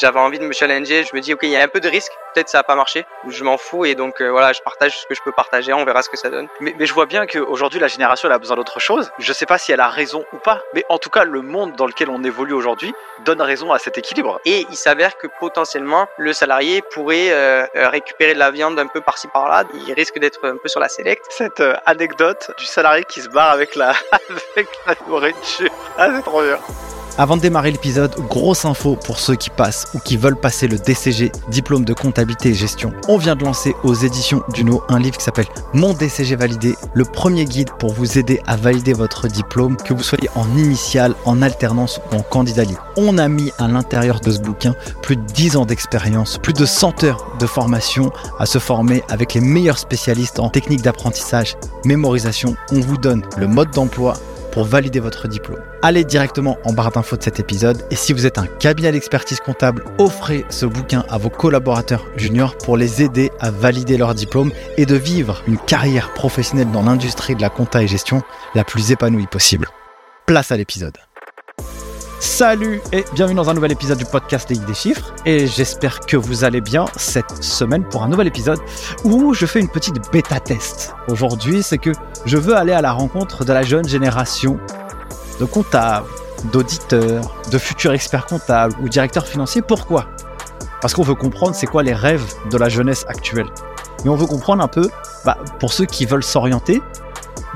j'avais envie de me challenger. Je me dis, ok, il y a un peu de risque. Peut-être ça va pas marcher. Je m'en fous et donc euh, voilà, je partage ce que je peux partager. On verra ce que ça donne. Mais, mais je vois bien qu'aujourd'hui, la génération, elle a besoin d'autre chose. Je sais pas si elle a raison ou pas, mais en tout cas, le monde dans lequel on évolue aujourd'hui donne raison à cet équilibre. Et il s'avère que potentiellement, le salarié pourrait euh, euh, récupérer de la viande un peu par-ci par-là. Il risque d'être un peu sur la select. Cette euh, anecdote du salarié qui se barre avec la, avec la nourriture. Ah, c'est trop bien. Avant de démarrer l'épisode, grosse info pour ceux qui passent ou qui veulent passer le DCG, diplôme de comptabilité et gestion. On vient de lancer aux éditions Duno un livre qui s'appelle Mon DCG validé, le premier guide pour vous aider à valider votre diplôme, que vous soyez en initiale, en alternance ou en candidat libre. On a mis à l'intérieur de ce bouquin plus de 10 ans d'expérience, plus de 100 heures de formation à se former avec les meilleurs spécialistes en technique d'apprentissage, mémorisation. On vous donne le mode d'emploi pour valider votre diplôme. Allez directement en barre d'infos de cet épisode et si vous êtes un cabinet d'expertise comptable, offrez ce bouquin à vos collaborateurs juniors pour les aider à valider leur diplôme et de vivre une carrière professionnelle dans l'industrie de la compta et gestion la plus épanouie possible. Place à l'épisode. Salut et bienvenue dans un nouvel épisode du podcast Geeks des chiffres et j'espère que vous allez bien cette semaine pour un nouvel épisode où je fais une petite bêta test. Aujourd'hui c'est que je veux aller à la rencontre de la jeune génération de comptables, d'auditeurs, de futurs experts comptables ou directeurs financiers. Pourquoi? Parce qu'on veut comprendre c'est quoi les rêves de la jeunesse actuelle. Mais on veut comprendre un peu, bah, pour ceux qui veulent s'orienter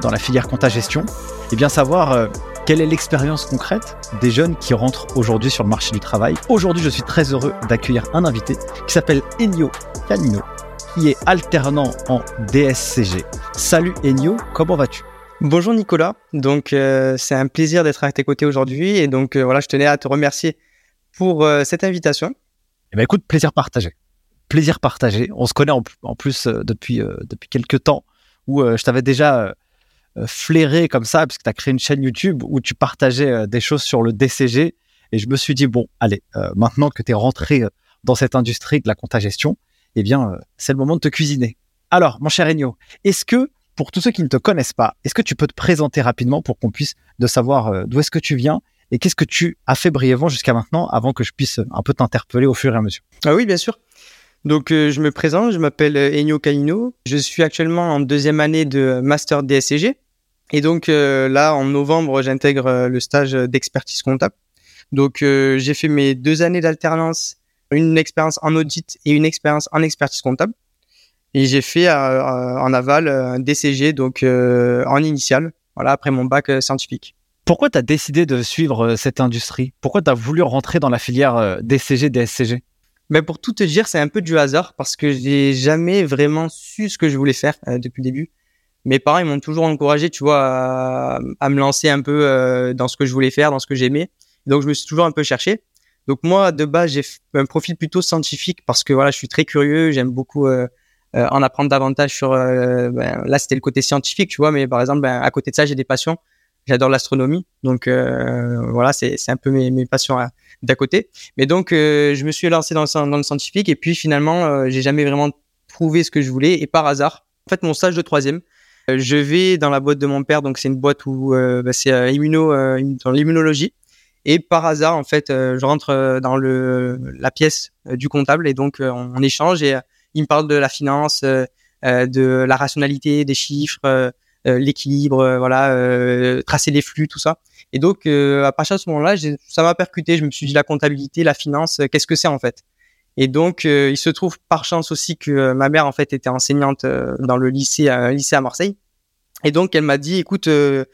dans la filière compta-gestion, et bien savoir euh, quelle est l'expérience concrète des jeunes qui rentrent aujourd'hui sur le marché du travail? Aujourd'hui, je suis très heureux d'accueillir un invité qui s'appelle Ennio Canino, qui est alternant en DSCG. Salut Ennio, comment vas-tu? Bonjour Nicolas, donc euh, c'est un plaisir d'être à tes côtés aujourd'hui et donc euh, voilà, je tenais à te remercier pour euh, cette invitation. Eh ben écoute, plaisir partagé. Plaisir partagé. On se connaît en, en plus depuis depuis quelques temps où je t'avais déjà flairé comme ça parce que tu as créé une chaîne YouTube où tu partageais euh, des choses sur le DCG et je me suis dit bon, allez, euh, maintenant que tu es rentré euh, dans cette industrie de la compta-gestion, eh bien euh, c'est le moment de te cuisiner. Alors, mon cher Ennio, est-ce que pour tous ceux qui ne te connaissent pas, est-ce que tu peux te présenter rapidement pour qu'on puisse de savoir euh, d'où est-ce que tu viens et qu'est-ce que tu as fait brièvement jusqu'à maintenant avant que je puisse un peu t'interpeller au fur et à mesure? Ah oui, bien sûr. Donc euh, je me présente, je m'appelle euh, Ennio Canino, je suis actuellement en deuxième année de master DSCG et donc euh, là en novembre j'intègre euh, le stage d'expertise comptable. Donc euh, j'ai fait mes deux années d'alternance, une expérience en audit et une expérience en expertise comptable. Et j'ai fait en aval un DCG donc en initial, voilà après mon bac scientifique. Pourquoi tu as décidé de suivre cette industrie? Pourquoi tu as voulu rentrer dans la filière DCG, DSCG Mais pour tout te dire, c'est un peu du hasard parce que j'ai jamais vraiment su ce que je voulais faire euh, depuis le début. Mes parents ils m'ont toujours encouragé, tu vois, à, à me lancer un peu euh, dans ce que je voulais faire, dans ce que j'aimais. Donc je me suis toujours un peu cherché. Donc moi de base j'ai un profil plutôt scientifique parce que voilà je suis très curieux, j'aime beaucoup euh, euh, en apprendre davantage sur. euh, ben, là c'était le côté scientifique, tu vois, mais par exemple ben, à côté de ça j'ai des passions. J'adore l'astronomie, donc euh, voilà c'est un peu mes, mes passions à- d'à côté. Mais donc, euh, je me suis lancé dans le, dans le scientifique et puis finalement, euh, j'ai jamais vraiment trouvé ce que je voulais et par hasard, en fait, mon stage de troisième, euh, je vais dans la boîte de mon père, donc c'est une boîte où euh, bah, c'est euh, immuno, euh, dans l'immunologie. Et par hasard, en fait, euh, je rentre euh, dans le la pièce euh, du comptable et donc euh, on, échange et euh, il me parle de la finance, euh, euh, de la rationalité des chiffres, euh, euh, l'équilibre, euh, voilà, euh, tracer les flux, tout ça. Et donc, euh, à partir de ce moment-là, ça m'a percuté. Je me suis dit, la comptabilité, la finance, euh, qu'est-ce que c'est en fait? Et donc, euh, il se trouve par chance aussi que euh, ma mère, en fait, était enseignante euh, dans le lycée, un lycée à Marseille. Et donc, elle m'a dit, écoute, euh,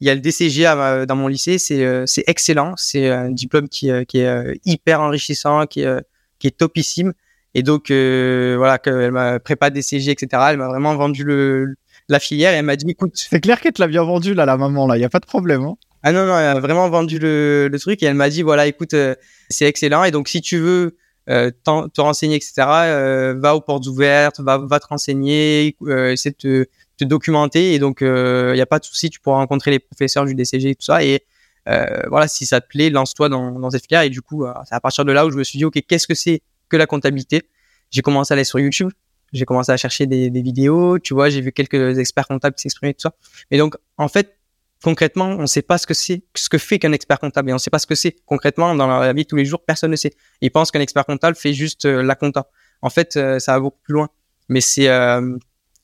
il y a le DCG à ma- dans mon lycée, c'est euh, c'est excellent, c'est un diplôme qui, euh, qui est euh, hyper enrichissant, qui est, euh, qui est topissime. Et donc, euh, voilà, qu'elle m'a prépa DCG, etc. Elle m'a vraiment vendu le, la filière et elle m'a dit, écoute, C'est clair qu'elle te l'a bien vendu là, la maman, là, il n'y a pas de problème. Hein ah non, non, elle a vraiment vendu le, le truc et elle m'a dit, voilà, écoute, euh, c'est excellent. Et donc, si tu veux euh, te renseigner, etc., euh, va aux portes ouvertes, va, va te renseigner, euh, essaie de te, te documenter. Et donc, il n'y a pas de souci, tu pourras rencontrer les professeurs du DCG et tout ça. Et euh, voilà, si ça te plaît, lance-toi dans, dans cette filière. Et du coup, euh, c'est à partir de là où je me suis dit, OK, qu'est-ce que c'est que la comptabilité? J'ai commencé à aller sur YouTube. J'ai commencé à chercher des, des vidéos, tu vois, j'ai vu quelques experts comptables qui s'exprimaient, tout ça. Et donc, en fait, concrètement, on ne sait pas ce que c'est, ce que fait qu'un expert comptable et on ne sait pas ce que c'est. Concrètement, dans la vie de tous les jours, personne ne sait. Ils pensent qu'un expert comptable fait juste euh, la compta. En fait, euh, ça va beaucoup plus loin. Mais c'est euh,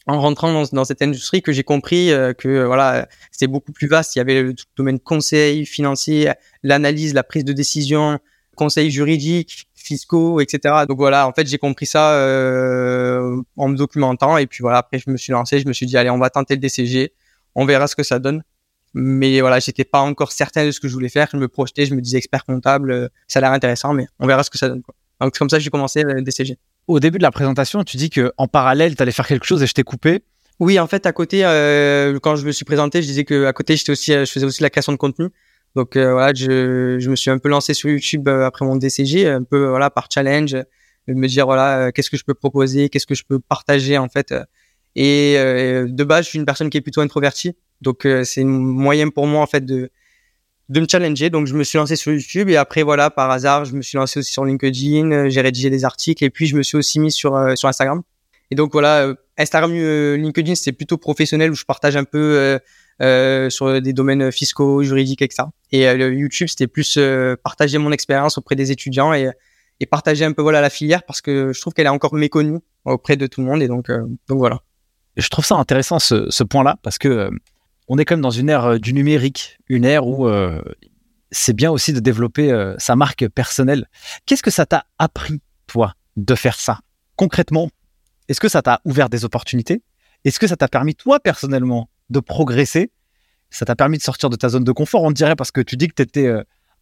en rentrant dans, cette industrie que j'ai compris que voilà, c'était beaucoup plus vaste. Il y avait le domaine conseil financier, l'analyse, la prise de décision, conseil juridique, fiscaux, etc. Donc voilà, en fait, j'ai compris ça en me documentant et puis voilà, après je me suis lancé, je me suis dit allez, on va tenter le DCG, on verra ce que ça donne mais voilà, j'étais pas encore certain de ce que je voulais faire. Je me projetais, je me disais expert comptable, euh, ça a l'air intéressant, mais on verra ce que ça donne. Quoi. Donc c'est comme ça que j'ai commencé le DCG. Au début de la présentation, tu dis que en parallèle, tu allais faire quelque chose et je t'ai coupé. Oui, en fait, à côté, euh, quand je me suis présenté, je disais que à côté, j'étais aussi, euh, je faisais aussi la création de contenu. Donc voilà, je, je, me suis un peu lancé sur YouTube après mon DCG, un peu voilà par challenge, de me dire voilà, qu'est-ce que je peux proposer, qu'est-ce que je peux partager en fait. Et de base, je suis une personne qui est plutôt introvertie. Donc euh, c'est un moyen pour moi en fait de de me challenger. Donc je me suis lancé sur YouTube et après voilà par hasard je me suis lancé aussi sur LinkedIn, euh, j'ai rédigé des articles et puis je me suis aussi mis sur euh, sur Instagram. Et donc voilà Instagram, LinkedIn c'est plutôt professionnel où je partage un peu sur des domaines fiscaux, juridiques, etc. Et YouTube c'était plus partager mon expérience auprès des étudiants et partager un peu voilà la filière parce que je trouve qu'elle est encore méconnue auprès de tout le monde et donc donc voilà. Je trouve ça intéressant ce point-là parce que on est quand même dans une ère euh, du numérique, une ère où euh, c'est bien aussi de développer euh, sa marque personnelle. Qu'est-ce que ça t'a appris, toi, de faire ça Concrètement, est-ce que ça t'a ouvert des opportunités? Est-ce que ça t'a permis, toi, personnellement, de progresser? Ça t'a permis de sortir de ta zone de confort, on dirait, parce que tu dis que tu étais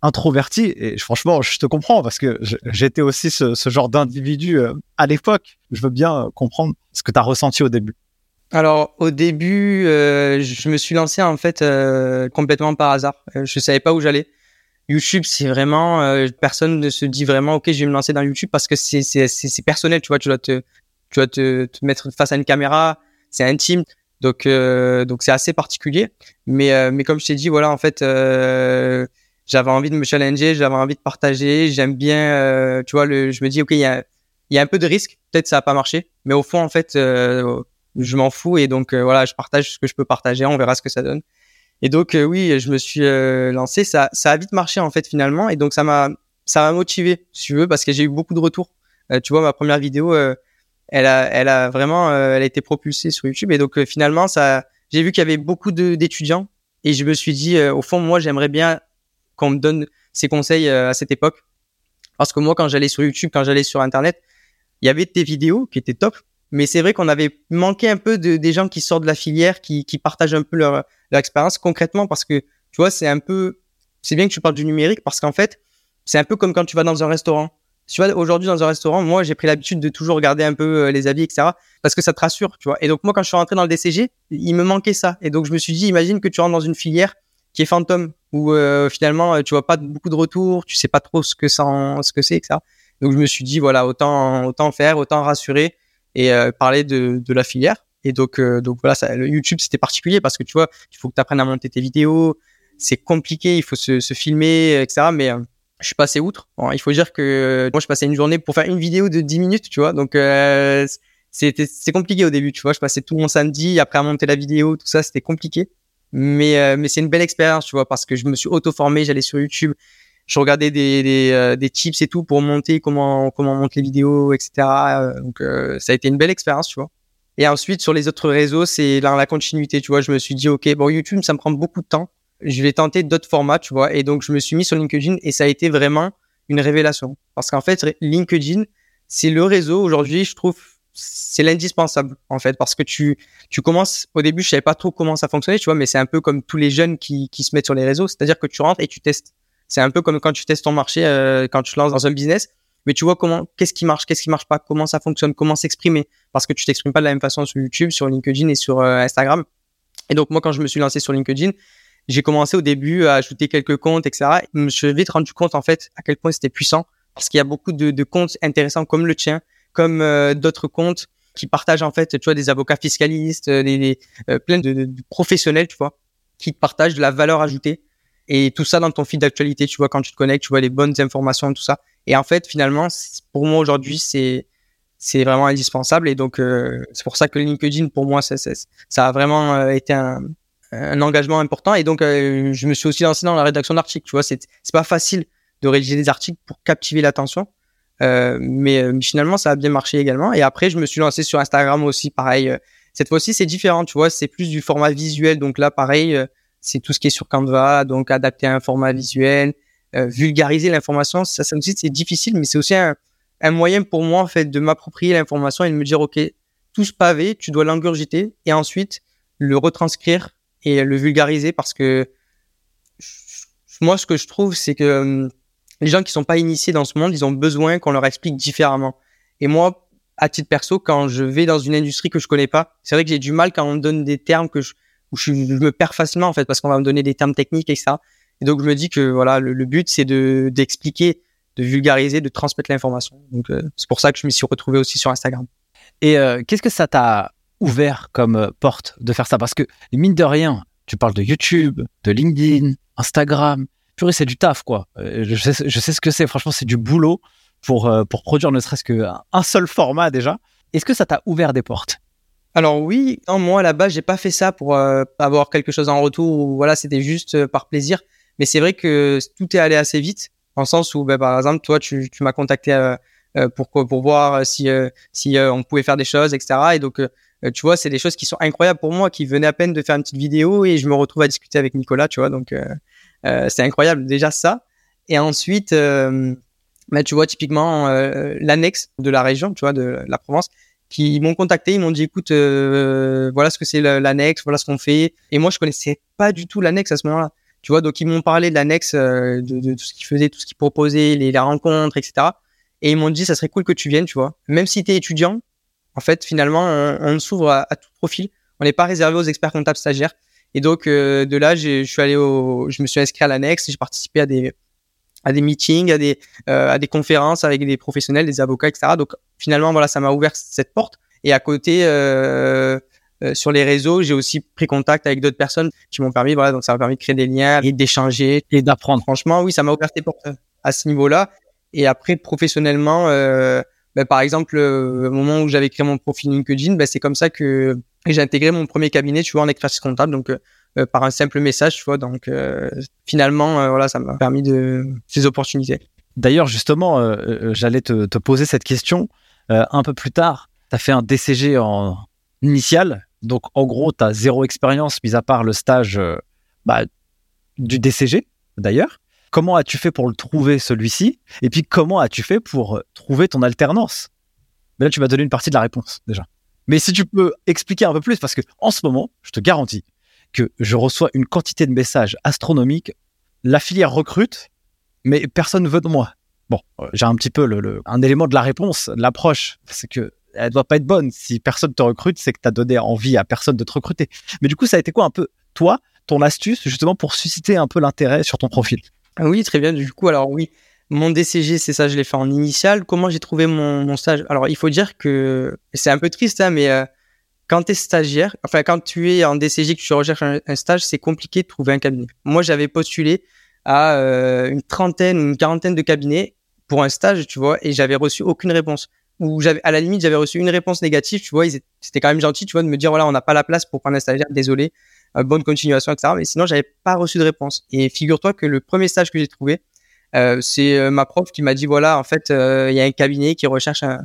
introverti. Et franchement, je te comprends, parce que j'étais aussi ce, ce genre d'individu à l'époque. Je veux bien comprendre ce que tu as ressenti au début. Alors au début, euh, je me suis lancé en fait euh, complètement par hasard. Euh, je savais pas où j'allais. YouTube, c'est vraiment euh, personne ne se dit vraiment ok, je vais me lancer dans YouTube parce que c'est c'est personnel, tu vois, tu dois te tu dois te, te mettre face à une caméra, c'est intime. Donc euh, donc c'est assez particulier. Mais mais comme je t'ai dit, voilà, en fait, j'avais envie de me challenger, j'avais envie de partager. J'aime bien, tu vois, le, je me dis ok, il y a il y a un peu de risque, peut-être ça va pas marcher, mais au fond en fait je m'en fous et donc euh, voilà, je partage ce que je peux partager, on verra ce que ça donne. Et donc euh, oui, je me suis euh, lancé, ça, ça a vite marché en fait finalement, et donc ça m'a, ça m'a motivé, si tu veux, parce que j'ai eu beaucoup de retours. tu vois, ma première vidéo, elle a, elle a vraiment, elle a été propulsée sur YouTube, et donc finalement ça, j'ai vu qu'il y avait beaucoup d'étudiants, et je me suis dit, au fond, moi j'aimerais bien qu'on me donne ces conseils à cette époque, parce que moi quand j'allais sur YouTube, quand j'allais sur Internet, il y avait des vidéos qui étaient top, mais c'est vrai qu'on avait manqué un peu de, des gens qui sortent de la filière, qui, qui partagent un peu leur, leur expérience concrètement parce que, tu vois, c'est un peu, c'est bien que tu parles du numérique parce qu'en fait, c'est un peu comme quand tu vas dans un restaurant. Tu vois, aujourd'hui dans un restaurant, moi, j'ai pris l'habitude de toujours regarder un peu euh, les avis, etc. parce que ça te rassure, tu vois. Et donc, moi, quand je suis rentré dans le DCG, il me manquait ça. Et donc, je me suis dit, imagine que tu rentres dans une filière qui est fantôme, où euh, finalement, euh, tu vois pas beaucoup de retours, tu sais pas trop ce que ça, ce que c'est, etc. Donc, je me suis dit, voilà, autant, autant faire, autant rassurer et euh, parler de, de la filière. Et donc, euh, donc voilà, ça, le YouTube c'était particulier parce que tu vois, il faut que tu apprennes à monter tes vidéos, c'est compliqué, il faut se, se filmer, etc. Mais euh, je suis passé outre. Bon, il faut dire que moi je passais une journée pour faire une vidéo de 10 minutes, tu vois. Donc euh, c'était c'est compliqué au début, tu vois. Je passais tout mon samedi après à monter la vidéo, tout ça, c'était compliqué. Mais mais c'est une belle expérience, tu vois, parce que je me suis auto formé, j'allais sur YouTube, je regardais des, euh, des, tips et tout pour monter comment comment on monte les vidéos, etc. Euh, donc euh, ça a été une belle expérience, tu vois. Et ensuite sur les autres réseaux, c'est dans la continuité, tu vois. Je me suis dit ok, bon YouTube ça me prend beaucoup de temps. Je vais tenter d'autres formats, tu vois. Et donc je me suis mis sur LinkedIn et ça a été vraiment une révélation parce qu'en fait LinkedIn c'est le réseau aujourd'hui, je trouve c'est l'indispensable en fait parce que tu tu commences au début je savais pas trop comment ça fonctionnait tu vois mais c'est un peu comme tous les jeunes qui qui se mettent sur les réseaux c'est-à-dire que tu rentres et tu testes c'est un peu comme quand tu testes ton marché, euh, quand tu lances dans un business, mais tu vois comment, qu'est-ce qui marche, qu'est-ce qui marche pas, comment ça fonctionne, comment s'exprimer, parce que tu t'exprimes pas de la même façon sur YouTube, sur LinkedIn et sur euh, Instagram. Et donc moi, quand je me suis lancé sur LinkedIn, j'ai commencé au début à ajouter quelques comptes, etc. Et je me suis vite rendu compte en fait à quel point c'était puissant, parce qu'il y a beaucoup de, comptes intéressants comme le tien, comme euh, d'autres comptes qui partagent en fait, tu vois, des avocats fiscalistes, des, des plein de, de, professionnels, tu vois, qui partagent de la valeur ajoutée et tout ça dans ton fil d'actualité, tu vois, quand tu te connectes, tu vois les bonnes informations, tout ça. Et en fait, finalement, pour moi aujourd'hui, c'est c'est vraiment indispensable. Et donc, euh, c'est pour ça que LinkedIn, pour moi, ça, ça, ça a vraiment euh, été un, un engagement important. Et donc, je me suis aussi lancé dans la rédaction d'articles. Tu vois, c'est pas facile de rédiger des articles pour captiver l'attention. mais, finalement, ça a bien marché également. Et après, je me suis lancé sur Instagram aussi, pareil. cette fois-ci, c'est différent, tu vois, c'est plus du format visuel. Donc là, pareil, c'est tout ce qui est sur Canva, donc adapter un format visuel, vulgariser l'information. Ça, ça aussi, c'est difficile, mais c'est aussi un, un moyen pour moi en fait de m'approprier l'information et de me dire ok tout ce pavé tu dois l'ingurgiter et ensuite le retranscrire et le vulgariser parce que moi ce que je trouve c'est que hum, les gens qui sont pas initiés dans ce monde ils ont besoin qu'on leur explique différemment et moi à titre perso quand je vais dans une industrie que je connais pas c'est vrai que j'ai du mal quand on me donne des termes que je où je, me perds facilement en fait parce qu'on va me donner des termes techniques et ça et donc je me dis que voilà le, but c'est de d'expliquer de vulgariser, de transmettre l'information. Donc euh, c'est pour ça que je me suis retrouvé aussi sur Instagram. Et euh, qu'est-ce que ça t'a ouvert comme euh, porte de faire ça? Parce que mine de rien, tu parles de YouTube, de LinkedIn, Instagram. Purée, c'est du taf, quoi. Je sais, je sais ce que c'est. Franchement, c'est du boulot pour, pour produire ne serait-ce qu'un seul format déjà. Est-ce que ça t'a ouvert des portes? Alors oui, non, moi à la base j'ai pas fait ça pour avoir quelque chose en retour ou voilà c'était juste par plaisir. Mais c'est vrai que tout est allé assez vite en sens où, ben, par exemple, toi, tu, tu m'as contacté euh, euh pour pour voir si euh, si euh, on pouvait faire des choses, etc. Et donc, tu vois, c'est des choses qui sont incroyables pour moi, qui venaient à peine de faire une petite vidéo et je me retrouve à discuter avec Nicolas, tu vois. Donc, c'est incroyable déjà ça. Et ensuite, ben, tu vois, typiquement l'annexe de la région, tu vois, de la Provence, qui m'ont contacté, ils m'ont dit écoute, voilà ce que c'est l'annexe, voilà ce qu'on fait. Et moi, je connaissais pas du tout l'annexe à ce moment-là. Tu vois, donc ils m'ont parlé de l'annexe, euh, de, de, tout ce qu'ils faisaient, tout ce qu'ils proposaient, les, les, rencontres, etc. Et ils m'ont dit, ça serait cool que tu viennes, tu vois. Même si tu es étudiant, en fait, finalement, on, s'ouvre à, tout profil. On n'est pas réservé aux experts comptables stagiaires. Et donc, euh, de là, je suis allé au, je me suis inscrit à l'annexe, j'ai participé à des, à des meetings, à des, euh, à des conférences avec des professionnels, des avocats, etc. Donc, finalement, voilà, ça m'a ouvert cette porte. Et à côté, euh, euh, sur les réseaux, j'ai aussi pris contact avec d'autres personnes qui m'ont permis, voilà, donc ça m'a permis de créer des liens et d'échanger et d'apprendre. Franchement, oui, ça m'a ouvert des portes à ce niveau-là. Et après, professionnellement, euh, ben, par exemple, euh, au moment où j'avais créé mon profil LinkedIn, ben, c'est comme ça que j'ai intégré mon premier cabinet, tu vois, en expertise comptable, donc euh, par un simple message, tu vois. Donc finalement, voilà, ça m'a permis de ces opportunités. D'ailleurs, justement, j'allais te, poser cette question un peu plus tard. Tu as fait un DCG en initial, donc, en gros, tu as zéro expérience, mis à part le stage euh, bah, du DCG, d'ailleurs. Comment as-tu fait pour le trouver, celui-ci? Et puis, comment as-tu fait pour euh, trouver ton alternance? Mais là, tu vas donner une partie de la réponse, déjà. Mais si tu peux expliquer un peu plus, parce que en ce moment, je te garantis que je reçois une quantité de messages astronomiques. La filière recrute, mais personne ne veut de moi. Bon, j'ai un petit peu le, un élément de la réponse, de l'approche, c'est que elle doit pas être bonne. Si personne te recrute, c'est que tu as donné envie à personne de te recruter. Mais du coup, ça a été quoi un peu, toi, ton astuce, justement, pour susciter un peu l'intérêt sur ton profil? Ah Oui, très bien. Du coup, alors oui, mon DCG, c'est ça, je l'ai fait en initial. Comment j'ai trouvé mon, stage? Alors, il faut dire que c'est un peu triste, hein, mais euh, quand tu es stagiaire, enfin, quand tu es en DCG, que tu recherches un, stage, c'est compliqué de trouver un cabinet. Moi, j'avais postulé à euh, une trentaine ou une quarantaine de cabinets pour un stage, tu vois, et j'avais reçu aucune réponse j'avais à la limite j'avais reçu une réponse négative tu vois c'était quand même gentil tu vois de me dire voilà on n'a pas la place pour prendre un stagiaire désolé euh, bonne continuation etc mais sinon j'avais pas reçu de réponse et figure-toi que le premier stage que j'ai trouvé euh, c'est ma prof qui m'a dit voilà en fait il y a un cabinet qui recherche un,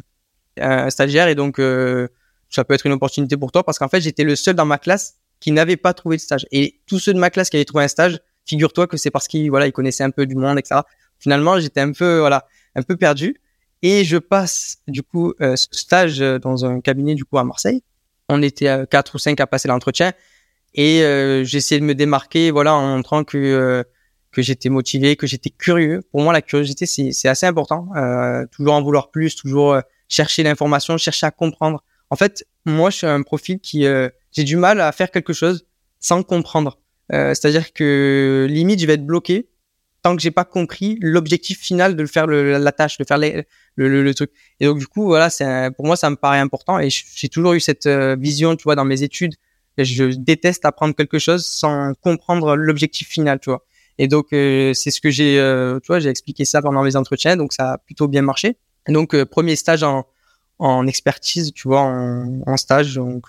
un stagiaire et donc ça peut être une opportunité pour toi parce qu'en fait j'étais le seul dans ma classe qui n'avait pas trouvé de stage et tous ceux de ma classe qui avaient trouvé un stage figure-toi que c'est parce qu'ils voilà ils connaissaient un peu du monde etc finalement j'étais un peu voilà un peu perdu et je passe du coup euh, ce stage euh, dans un cabinet du coup à Marseille. On était à quatre ou cinq à passer l'entretien et euh, essayé de me démarquer, voilà, en montrant que euh, que j'étais motivé, que j'étais curieux. Pour moi, la curiosité c'est assez important. Euh, toujours en vouloir plus, toujours chercher l'information, chercher à comprendre. En fait, moi, je suis un profil qui j'ai du mal à faire quelque chose sans comprendre. C'est-à-dire que limite, je vais être bloqué tant que j'ai pas compris l'objectif final de faire le, la tâche, de faire les, le, le, truc. Et donc du coup, voilà, c'est pour moi ça me paraît important et j'ai toujours eu cette euh, vision, tu vois, dans mes études. Je déteste apprendre quelque chose sans comprendre l'objectif final, tu vois. Et donc euh, c'est ce que j'ai, euh, tu vois, j'ai expliqué ça pendant mes entretiens, donc ça a plutôt bien marché. donc premier stage en, en expertise, tu vois, en, stage, donc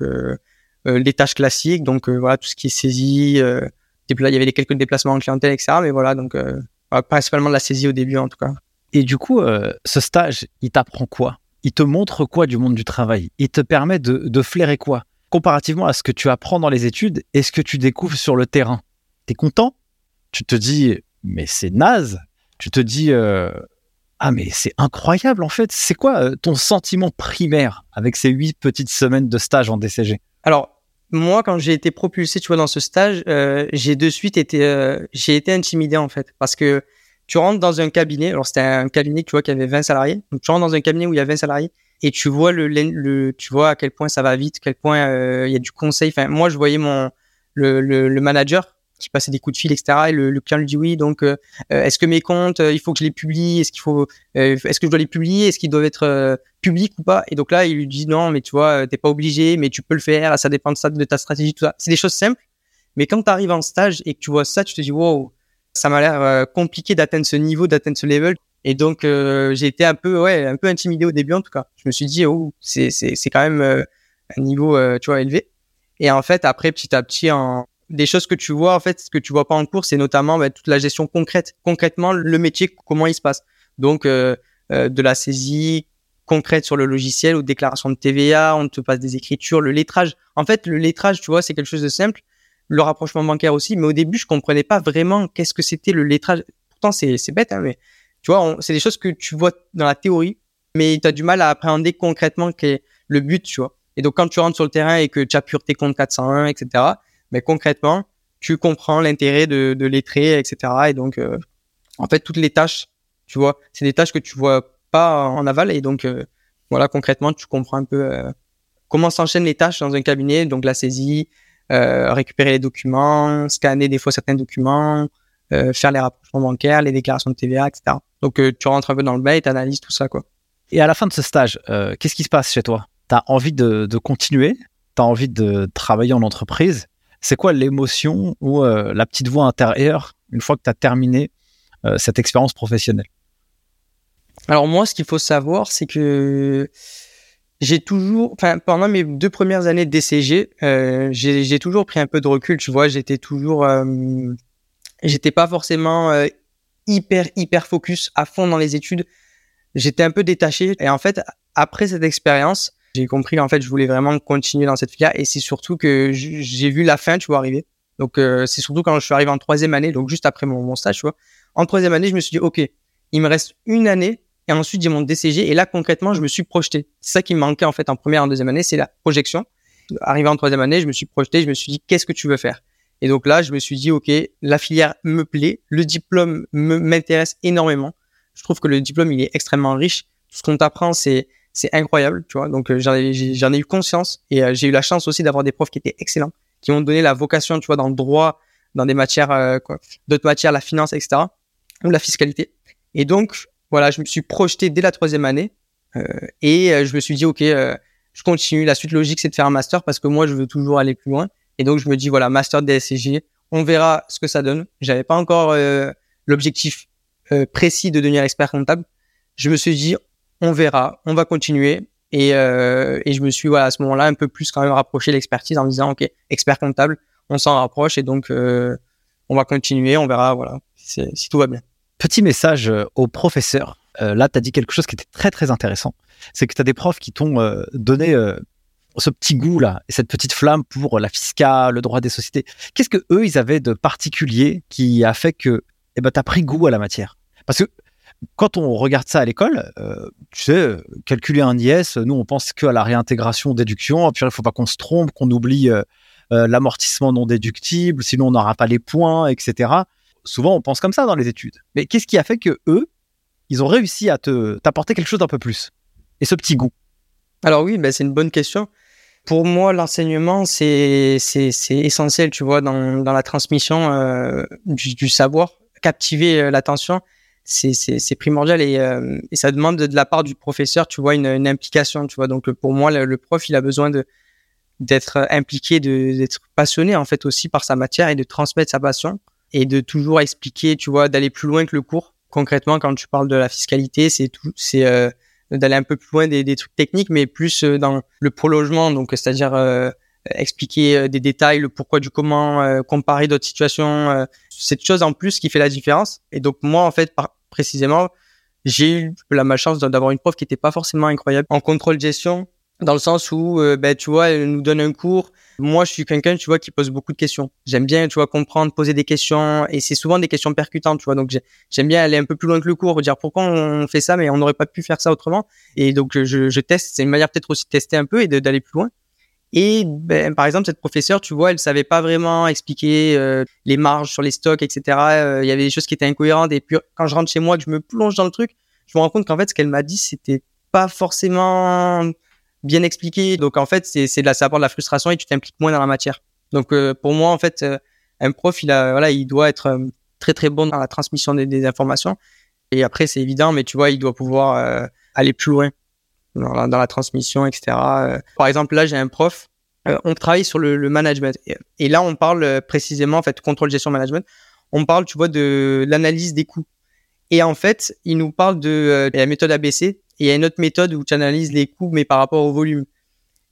les tâches classiques, donc voilà tout ce qui est saisie. il y avait quelques déplacements en clientèle, etc. Mais voilà, donc principalement de la saisie au début en tout cas. Et du coup, ce stage, il t'apprend quoi? Il te montre quoi du monde du travail? Il te permet de, de flairer quoi? Comparativement à ce que tu apprends dans les études et ce que tu découvres sur le terrain? T'es content? Tu te dis, mais c'est naze. Tu te dis, ah mais c'est incroyable en fait. C'est quoi euh, ton sentiment primaire avec ces huit petites semaines de stage en DCG Alors moi, quand j'ai été propulsé, tu vois, dans ce stage, euh, j'ai de suite été, euh, j'ai été intimidé en fait, parce que tu rentres dans un cabinet. Alors c'était un cabinet, tu vois, qui avait 20 salariés. Donc tu rentres dans un cabinet où il y a 20 salariés et tu vois le, le, tu vois à quel point ça va vite, quel point il y a du conseil. Enfin, moi, je voyais mon le, le, le manager qui passait des coups de fil, etc. Et le, client lui dit oui, donc euh, euh, est-ce que mes comptes, euh, il faut que je les publie Est-ce qu'il faut, est-ce que je dois les publier Est-ce qu'ils doivent être publics ou pas? Et donc là, il lui dit non, mais tu vois, t'es pas obligé, mais tu peux le faire. Ça dépend de ça, de ta stratégie, tout ça. C'est des choses simples. Mais quand tu arrives en stage et que tu vois ça, tu te dis wow, ça m'a l'air compliqué d'atteindre ce niveau, d'atteindre ce level. Et donc j'ai été un peu, ouais, un peu intimidé au début en tout cas. Je me suis dit oh, c'est c'est c'est quand même un niveau, tu vois, élevé. Et en fait, après, petit à petit, en, des choses que tu vois en fait ce que tu vois pas en cours c'est notamment bah, toute la gestion concrète concrètement le métier comment il se passe. Donc euh, euh, de la saisie concrète sur le logiciel ou déclaration de TVA on te passe des écritures le lettrage. En fait le lettrage tu vois c'est quelque chose de simple. Le rapprochement bancaire aussi. Mais au début je comprenais pas vraiment qu'est-ce que c'était le lettrage. Pourtant c'est bête hein, mais tu vois c'est des choses que tu vois dans la théorie mais tu as du mal à appréhender concrètement quel est le but tu vois. Et donc quand tu rentres sur le terrain et que tu appures tes comptes 401 etc mais concrètement, tu comprends l'intérêt de, de etc. Et donc, euh, en fait, toutes les tâches, tu vois, c'est des tâches que tu vois pas en aval. Et donc, euh, voilà, concrètement, tu comprends un peu euh, comment s'enchaînent les tâches dans un cabinet. Donc, la saisie, récupérer les documents, scanner des fois certains documents, faire les rapprochements bancaires, les déclarations de TVA, etc. Donc, tu rentres un peu dans le bain et tu analyses tout ça, quoi. Et à la fin de ce stage, qu'est-ce qui se passe chez toi? Tu as envie de, de continuer? Tu as envie de travailler en entreprise? C'est quoi l'émotion ou euh, la petite voix intérieure une fois que tu as terminé euh, cette expérience professionnelle? Alors moi, ce qu'il faut savoir, c'est que j'ai toujours, enfin pendant mes deux premières années de DCG, euh, j'ai toujours pris un peu de recul. Tu vois, j'étais toujours, j'étais pas forcément hyper hyper focus à fond dans les études. J'étais un peu détaché. Et en fait, après cette expérience, j'ai compris qu'en fait, je voulais vraiment continuer dans cette filière et c'est surtout que j'ai vu la fin, tu vois, arriver. Donc, euh, c'est surtout quand je suis arrivé en troisième année, donc juste après mon, stage, tu vois. En troisième année, je me suis dit, OK, il me reste une année et ensuite j'ai mon DCG et là, concrètement, je me suis projeté. C'est ça qui me manquait en fait en première et en deuxième année, c'est la projection. Arrivé en troisième année, je me suis projeté, je me suis dit, qu'est-ce que tu veux faire? Et donc là, je me suis dit, OK, la filière me plaît, le diplôme m'intéresse énormément. Je trouve que le diplôme, il est extrêmement riche. Ce qu'on t'apprend, c'est c'est incroyable, tu vois. Donc euh, j'en ai, j'en ai eu conscience et euh, j'ai eu la chance aussi d'avoir des profs qui étaient excellents, qui m'ont donné la vocation, tu vois, dans le droit, dans des matières, euh, quoi, d'autres matières, la finance, etc., ou la fiscalité. Et donc voilà, je me suis projeté dès la troisième année et je me suis dit ok, je continue. La suite logique, c'est de faire un master parce que moi, je veux toujours aller plus loin. Et donc je me dis voilà, master DSCG, on verra ce que ça donne. J'avais pas encore l'objectif précis de devenir expert comptable. Je me suis dit, on verra, on va continuer. Et, euh, et je me suis à ce moment-là un peu plus quand même rapproché l'expertise en me disant, OK, expert comptable, on s'en rapproche et donc euh, on va continuer, on verra voilà, si tout va bien. Petit message euh, aux professeurs. là, tu as dit quelque chose qui était très très intéressant. C'est que tu as des profs qui t'ont donné ce petit goût là et cette petite flamme pour la fiscale, le droit des sociétés. Qu'est-ce que eux ils avaient de particulier qui a fait que eh ben, tu as pris goût à la matière? Parce que quand on regarde ça à l'école, euh, tu sais, calculer un IS, nous on pense que à la réintégration, déduction. Puis il faut pas qu'on se trompe, qu'on oublie euh, euh, l'amortissement non déductible, sinon on n'aura pas les points, etc. Souvent on pense comme ça dans les études. Mais qu'est-ce qui a fait que eux, ils ont réussi à te t'apporter quelque chose d'un peu plus? Et ce petit goût? Alors oui, ben c'est une bonne question. Pour moi, l'enseignement, c'est essentiel, tu vois, dans, dans la transmission du savoir, captiver l'attention c'est primordial et, euh, et, ça demande de, la part du professeur, tu vois, une, une implication, tu vois. Donc pour moi, le, prof, il a besoin de d'être impliqué, d'être passionné en fait aussi par sa matière et de transmettre sa passion et de toujours expliquer, tu vois, d'aller plus loin que le cours. Concrètement, quand tu parles de la fiscalité, c'est tout, c'est euh, d'aller un peu plus loin des, des, trucs techniques, mais plus euh, dans le prolongement, donc c'est-à-dire expliquer des détails, le pourquoi du comment, comparer d'autres situations. cette chose en plus qui fait la différence. Et donc moi, en fait, précisément, j'ai eu la malchance d'avoir une prof qui n'était pas forcément incroyable en contrôle gestion, dans le sens où, ben, tu vois, elle nous donne un cours moi, je suis quelqu'un, tu vois, qui pose beaucoup de questions. J'aime bien, tu vois, comprendre, poser des questions, et c'est souvent des questions percutantes, tu vois. Donc, j'aime bien aller un peu plus loin que le cours, dire pourquoi on fait ça, mais on n'aurait pas pu faire ça autrement. Et donc, je, je teste. C'est une manière peut-être aussi de tester un peu et d'aller plus loin. Et ben, par exemple, cette professeure, tu vois, elle savait pas vraiment expliquer euh, les marges sur les stocks, etc. Euh, il y avait des choses qui étaient incohérentes. Et puis, quand je rentre chez moi, que je me plonge dans le truc, je me rends compte qu'en fait, ce qu'elle m'a dit, c'était pas forcément bien expliqué. Donc en fait, c'est de la ça apporte de la frustration et tu t'impliques moins dans la matière. Donc euh, pour moi en fait, euh, un prof il a voilà, il doit être euh, très très bon dans la transmission des, informations. Et après c'est évident, mais tu vois, il doit pouvoir aller plus loin dans la, transmission, etc. par exemple là j'ai un prof. on travaille sur le, management et, là on parle précisément en fait contrôle gestion management. On parle tu vois de l'analyse des coûts. Et en fait, il nous parle de la méthode ABC et il y a une autre méthode où tu analyses les coûts, mais par rapport au volume.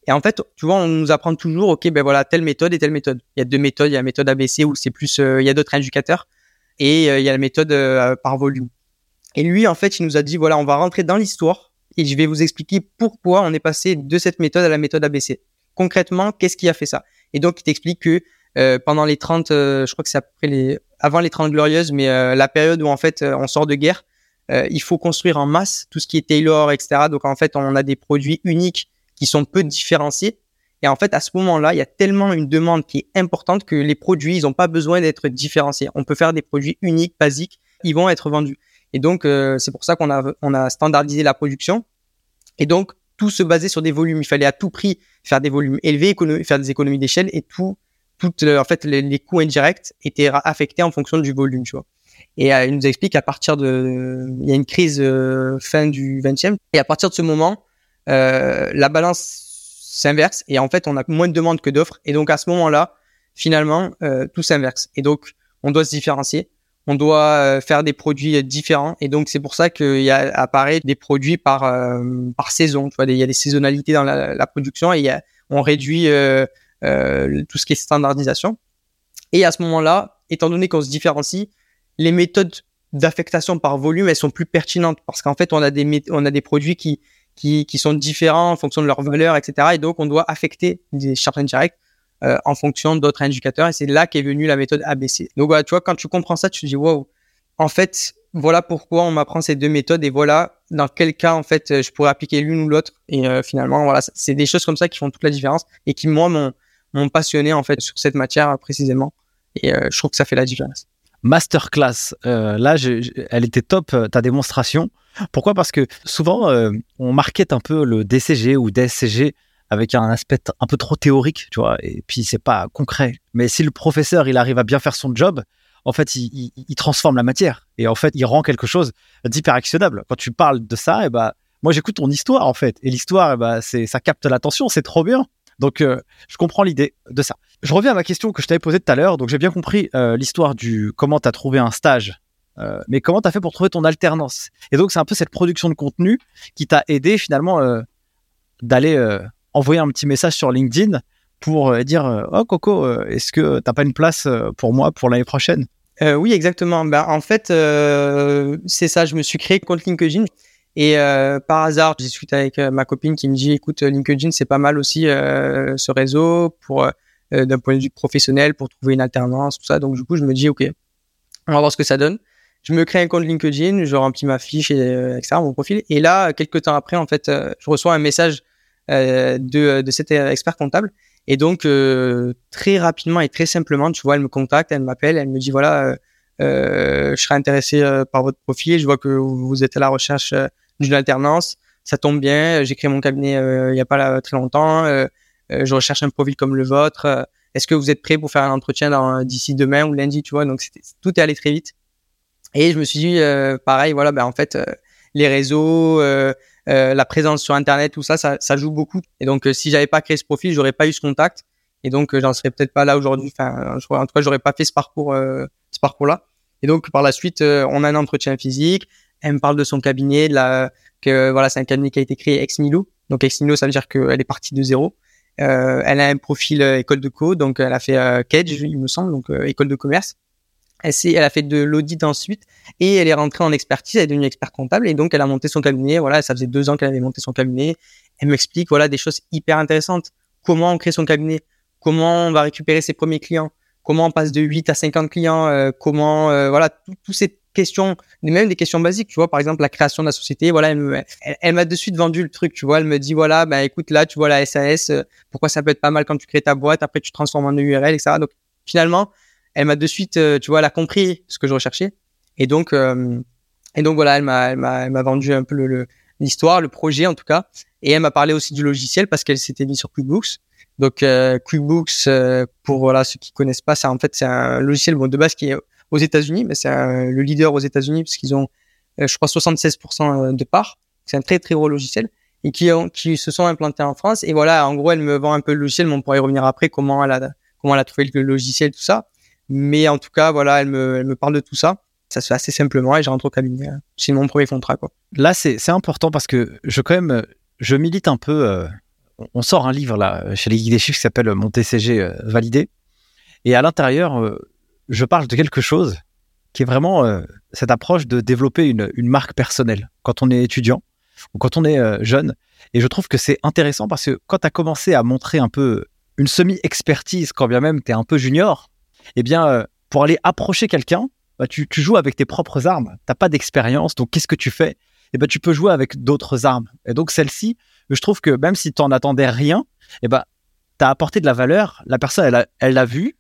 Et en fait, tu vois, on nous apprend toujours, OK, ben voilà, telle méthode et telle méthode. Il y a deux méthodes. Il y a la méthode ABC où c'est plus, euh, il y a d'autres indicateurs. Et euh, il y a la méthode euh, par volume. Et lui, en fait, il nous a dit, voilà, on va rentrer dans l'histoire et je vais vous expliquer pourquoi on est passé de cette méthode à la méthode ABC. Concrètement, qu'est-ce qui a fait ça? Et donc, il t'explique que pendant les 30, je crois que c'est après les, avant les 30 glorieuses, mais la période où en fait on sort de guerre, euh, il faut construire en masse tout ce qui est Taylor, etc. Donc en fait, on a des produits uniques qui sont peu différenciés. Et en fait, à ce moment-là, il y a tellement une demande qui est importante que les produits, ils n'ont pas besoin d'être différenciés. On peut faire des produits uniques, basiques, ils vont être vendus. Et donc, euh, c'est pour ça qu'on a, on a standardisé la production. Et donc, tout se basait sur des volumes. Il fallait à tout prix faire des volumes élevés, faire des économies d'échelle et tout, tout, euh, en fait, les, coûts indirects étaient affectés en fonction du volume, tu vois. Et euh, il nous explique qu'à partir de, il y a une crise euh, fin du 20e, et à partir de ce moment, euh, la balance s'inverse, et en fait, on a moins de demandes que d'offres, et donc à ce moment-là, finalement, tout s'inverse. Et donc, on doit se différencier, on doit faire des produits différents, et donc c'est pour ça qu'il y a apparaît des produits par par saison. Tu vois, il y a des saisonnalités dans la, la production, et y a, on réduit tout ce qui est standardisation. Et à ce moment-là, étant donné qu'on se différencie, les méthodes d'affectation par volume, elles sont plus pertinentes parce qu'en fait, on a des, on a des produits qui, qui, qui sont différents en fonction de leur valeur, etc. Et donc, on doit affecter des charges indirectes euh, en fonction d'autres indicateurs. Et c'est là qu'est venue la méthode ABC. Donc, voilà, tu vois, quand tu comprends ça, tu te dis, wow, en fait, voilà pourquoi on m'apprend ces deux méthodes et voilà dans quel cas, en fait, je pourrais appliquer l'une ou l'autre. Et euh, finalement, voilà, c'est des choses comme ça qui font toute la différence et qui, moi, m'ont passionné, en fait, sur cette matière précisément. Et euh, je trouve que ça fait la différence masterclass. Euh, là, elle était top, euh, ta démonstration. Pourquoi? Parce que souvent, euh, on marquette un peu le DCG ou DSCG avec un aspect un peu trop théorique, tu vois, et puis c'est pas concret. Mais si le professeur, il arrive à bien faire son job, en fait, il, transforme la matière et en fait, il rend quelque chose d'hyper actionnable. Quand tu parles de ça, et eh ben, moi, j'écoute ton histoire, en fait. Et l'histoire, eh c'est, ça capte l'attention, c'est trop bien. Donc, euh, je comprends l'idée de ça. Je reviens à ma question que je t'avais posée tout à l'heure. Donc, j'ai bien compris euh, l'histoire du comment tu as trouvé un stage, euh, mais comment tu as fait pour trouver ton alternance? Et donc, c'est un peu cette production de contenu qui t'a aidé finalement d'aller envoyer un petit message sur LinkedIn pour dire Oh, Coco, est-ce que t'as pas une place pour moi pour l'année prochaine? Oui, exactement. Ben, en fait, c'est ça. Je me suis créé compte LinkedIn. Et euh, par hasard, j'ai discuté avec euh, ma copine qui me dit, écoute, LinkedIn, c'est pas mal aussi euh, ce réseau pour d'un point de vue professionnel, pour trouver une alternance, tout ça. Donc du coup, je me dis, ok, on va voir ce que ça donne. Je me crée un compte LinkedIn, je remplis ma fiche et etc. mon profil. Et là, quelques temps après, en fait, je reçois un message de, de cet expert comptable. Et donc très rapidement et très simplement, tu vois, elle me contacte, elle m'appelle, elle me dit voilà, je serais intéressé par votre profil, je vois que vous êtes à la recherche d'une alternance. Ça tombe bien, j'ai créé mon cabinet euh, il n'y a pas très longtemps. Euh, euh, je recherche un profil comme le vôtre. Est-ce que vous êtes prêt pour faire un entretien d'ici demain ou lundi, tu vois? Donc tout est allé très vite. Et je me suis dit, pareil, voilà, ben en fait, les réseaux, la présence sur Internet, tout ça, ça, ça joue beaucoup. Et donc, si j'avais pas créé ce profil, j'aurais pas eu ce contact. Et donc, j'en serais peut-être pas là aujourd'hui. Enfin, en tout cas, j'aurais pas fait ce parcours, ce parcours-là. Et donc, par la suite, on a un entretien physique elle me parle de son cabinet, de la, que voilà, c'est un cabinet qui a été créé ex nihilo. Donc ex nihilo, ça veut dire qu'elle est partie de zéro. Euh, elle a un profil euh, école de co, donc elle a fait euh, Cage, il me semble, donc école de commerce. Elle, elle a fait de l'audit ensuite et elle est rentrée en expertise, elle est devenue expert comptable et donc elle a monté son cabinet. Voilà, ça faisait deux ans qu'elle avait monté son cabinet. Elle m'explique voilà des choses hyper intéressantes. Comment on crée son cabinet, comment on va récupérer ses premiers clients, comment on passe de 8 à 50 clients, comment voilà tous ces questions, même des questions basiques, tu vois, par exemple la création de la société, voilà, elle, m'a de suite vendu le truc, tu vois, elle me dit voilà, bah écoute là, tu vois la SAS, euh, pourquoi ça peut être pas mal quand tu crées ta boîte, après tu transformes en URL, etc. Donc finalement, elle m'a de suite, euh, tu vois, elle a compris ce que je recherchais, et donc euh, et donc voilà, elle m'a elle m'a vendu un peu l'histoire, le, projet en tout cas, et elle m'a parlé aussi du logiciel parce qu'elle s'était mise sur QuickBooks. Donc QuickBooks, pour voilà ceux qui connaissent pas, c'est en fait c'est un logiciel bon, de base qui est aux États-Unis, mais c'est le leader aux États-Unis parce qu'ils ont, euh, je crois, 76% euh, de parts. C'est un très très gros logiciel et qui, ont, qui se sont implantés en France. Et voilà, en gros, elle me vend un peu le logiciel, mais on pourrait y revenir après comment elle a comment elle a trouvé le logiciel, tout ça. Mais en tout cas, voilà, elle me, elle me parle de tout ça. Ça se fait assez simplement et j'ai rentré au cabinet. C'est mon premier contrat, quoi. Là, c'est important parce que je quand même, je milite un peu. Euh, on sort un livre là chez les guides des chiffres qui s'appelle Mon TCG validé. Et à l'intérieur, je parle de quelque chose qui est vraiment euh, cette approche de développer une, marque personnelle quand on est étudiant ou quand on est euh, jeune. Et je trouve que c'est intéressant parce que quand tu as commencé à montrer un peu une semi-expertise, quand bien même tu es un peu junior, eh bien, euh, pour aller approcher quelqu'un, bah, tu, joues avec tes propres armes. Tu pas d'expérience, donc qu'est-ce que tu fais? Eh ben, Tu peux jouer avec d'autres armes. Et donc celle-ci, je trouve que même si tu n'en attendais rien, eh ben, tu as apporté de la valeur. La personne, elle l'a elle vu,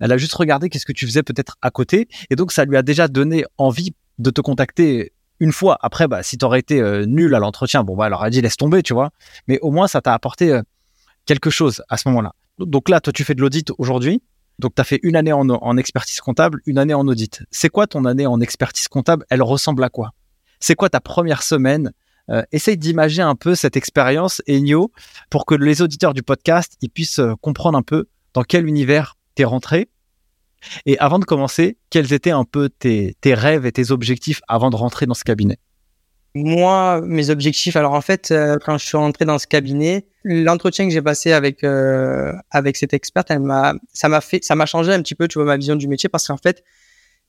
elle a juste regardé qu'est-ce que tu faisais peut-être à côté. Et donc, ça lui a déjà donné envie de te contacter une fois. Après, bah, si tu aurais été euh, nul à l'entretien, bon, bah, elle aurait dit laisse tomber, tu vois. Mais au moins, ça t'a apporté euh, quelque chose à ce moment-là. Donc là, toi, tu fais de l'audit aujourd'hui. Donc, tu as fait une année en, expertise comptable, une année en audit. C'est quoi ton année en expertise comptable? Elle ressemble à quoi? C'est quoi ta première semaine? Euh, Essaye d'imager un peu cette expérience, Enio, pour que les auditeurs du podcast ils puissent comprendre un peu dans quel univers rentré. Et avant de commencer, quels étaient un peu tes, rêves et tes objectifs avant de rentrer dans ce cabinet? Moi, mes objectifs, alors en fait, euh, quand je suis rentré dans ce cabinet, l'entretien que j'ai passé avec euh, avec cette experte, elle m'a, ça m'a fait, ça m'a changé un petit peu, tu vois, ma vision du métier, parce qu'en fait,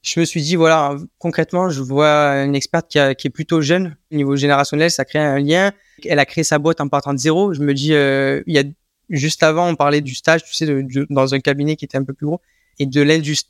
je me suis dit, voilà, concrètement, je vois une experte qui, est plutôt jeune, au niveau générationnel, ça crée un lien. Elle a créé sa boîte en partant de zéro. Je me dis, euh, il y a juste avant, on parlait du stage, tu sais, dans un cabinet qui était un peu plus gros et de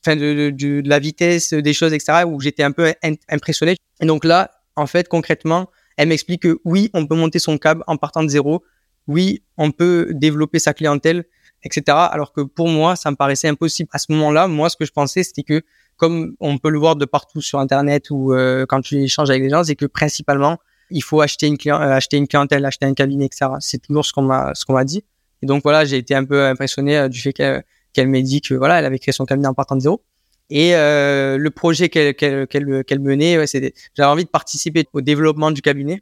fin de, de, de, la vitesse des choses, etc., où j'étais un peu impressionné. Et donc là, en fait, concrètement, elle m'explique que oui, on peut monter son câble en partant de zéro. Oui, on peut développer sa clientèle, etc. Alors que pour moi, ça me paraissait impossible. À ce moment-là, moi, ce que je pensais, c'était que comme on peut le voir de partout sur Internet ou euh, quand tu échanges avec les gens, c'est que principalement, il faut acheter une, client, euh, acheter une clientèle, acheter un cabinet, etc. C'est toujours ce qu'on m'a, ce qu'on m'a dit. Et donc voilà, j'ai été un peu impressionné euh, du fait qu'elle qu'elle m'ait dit que voilà, elle avait créé son cabinet en partant de zéro. Et euh, le projet qu'elle qu'elle qu'elle qu'elle menait, ouais, c'était j'avais envie de participer au développement du cabinet,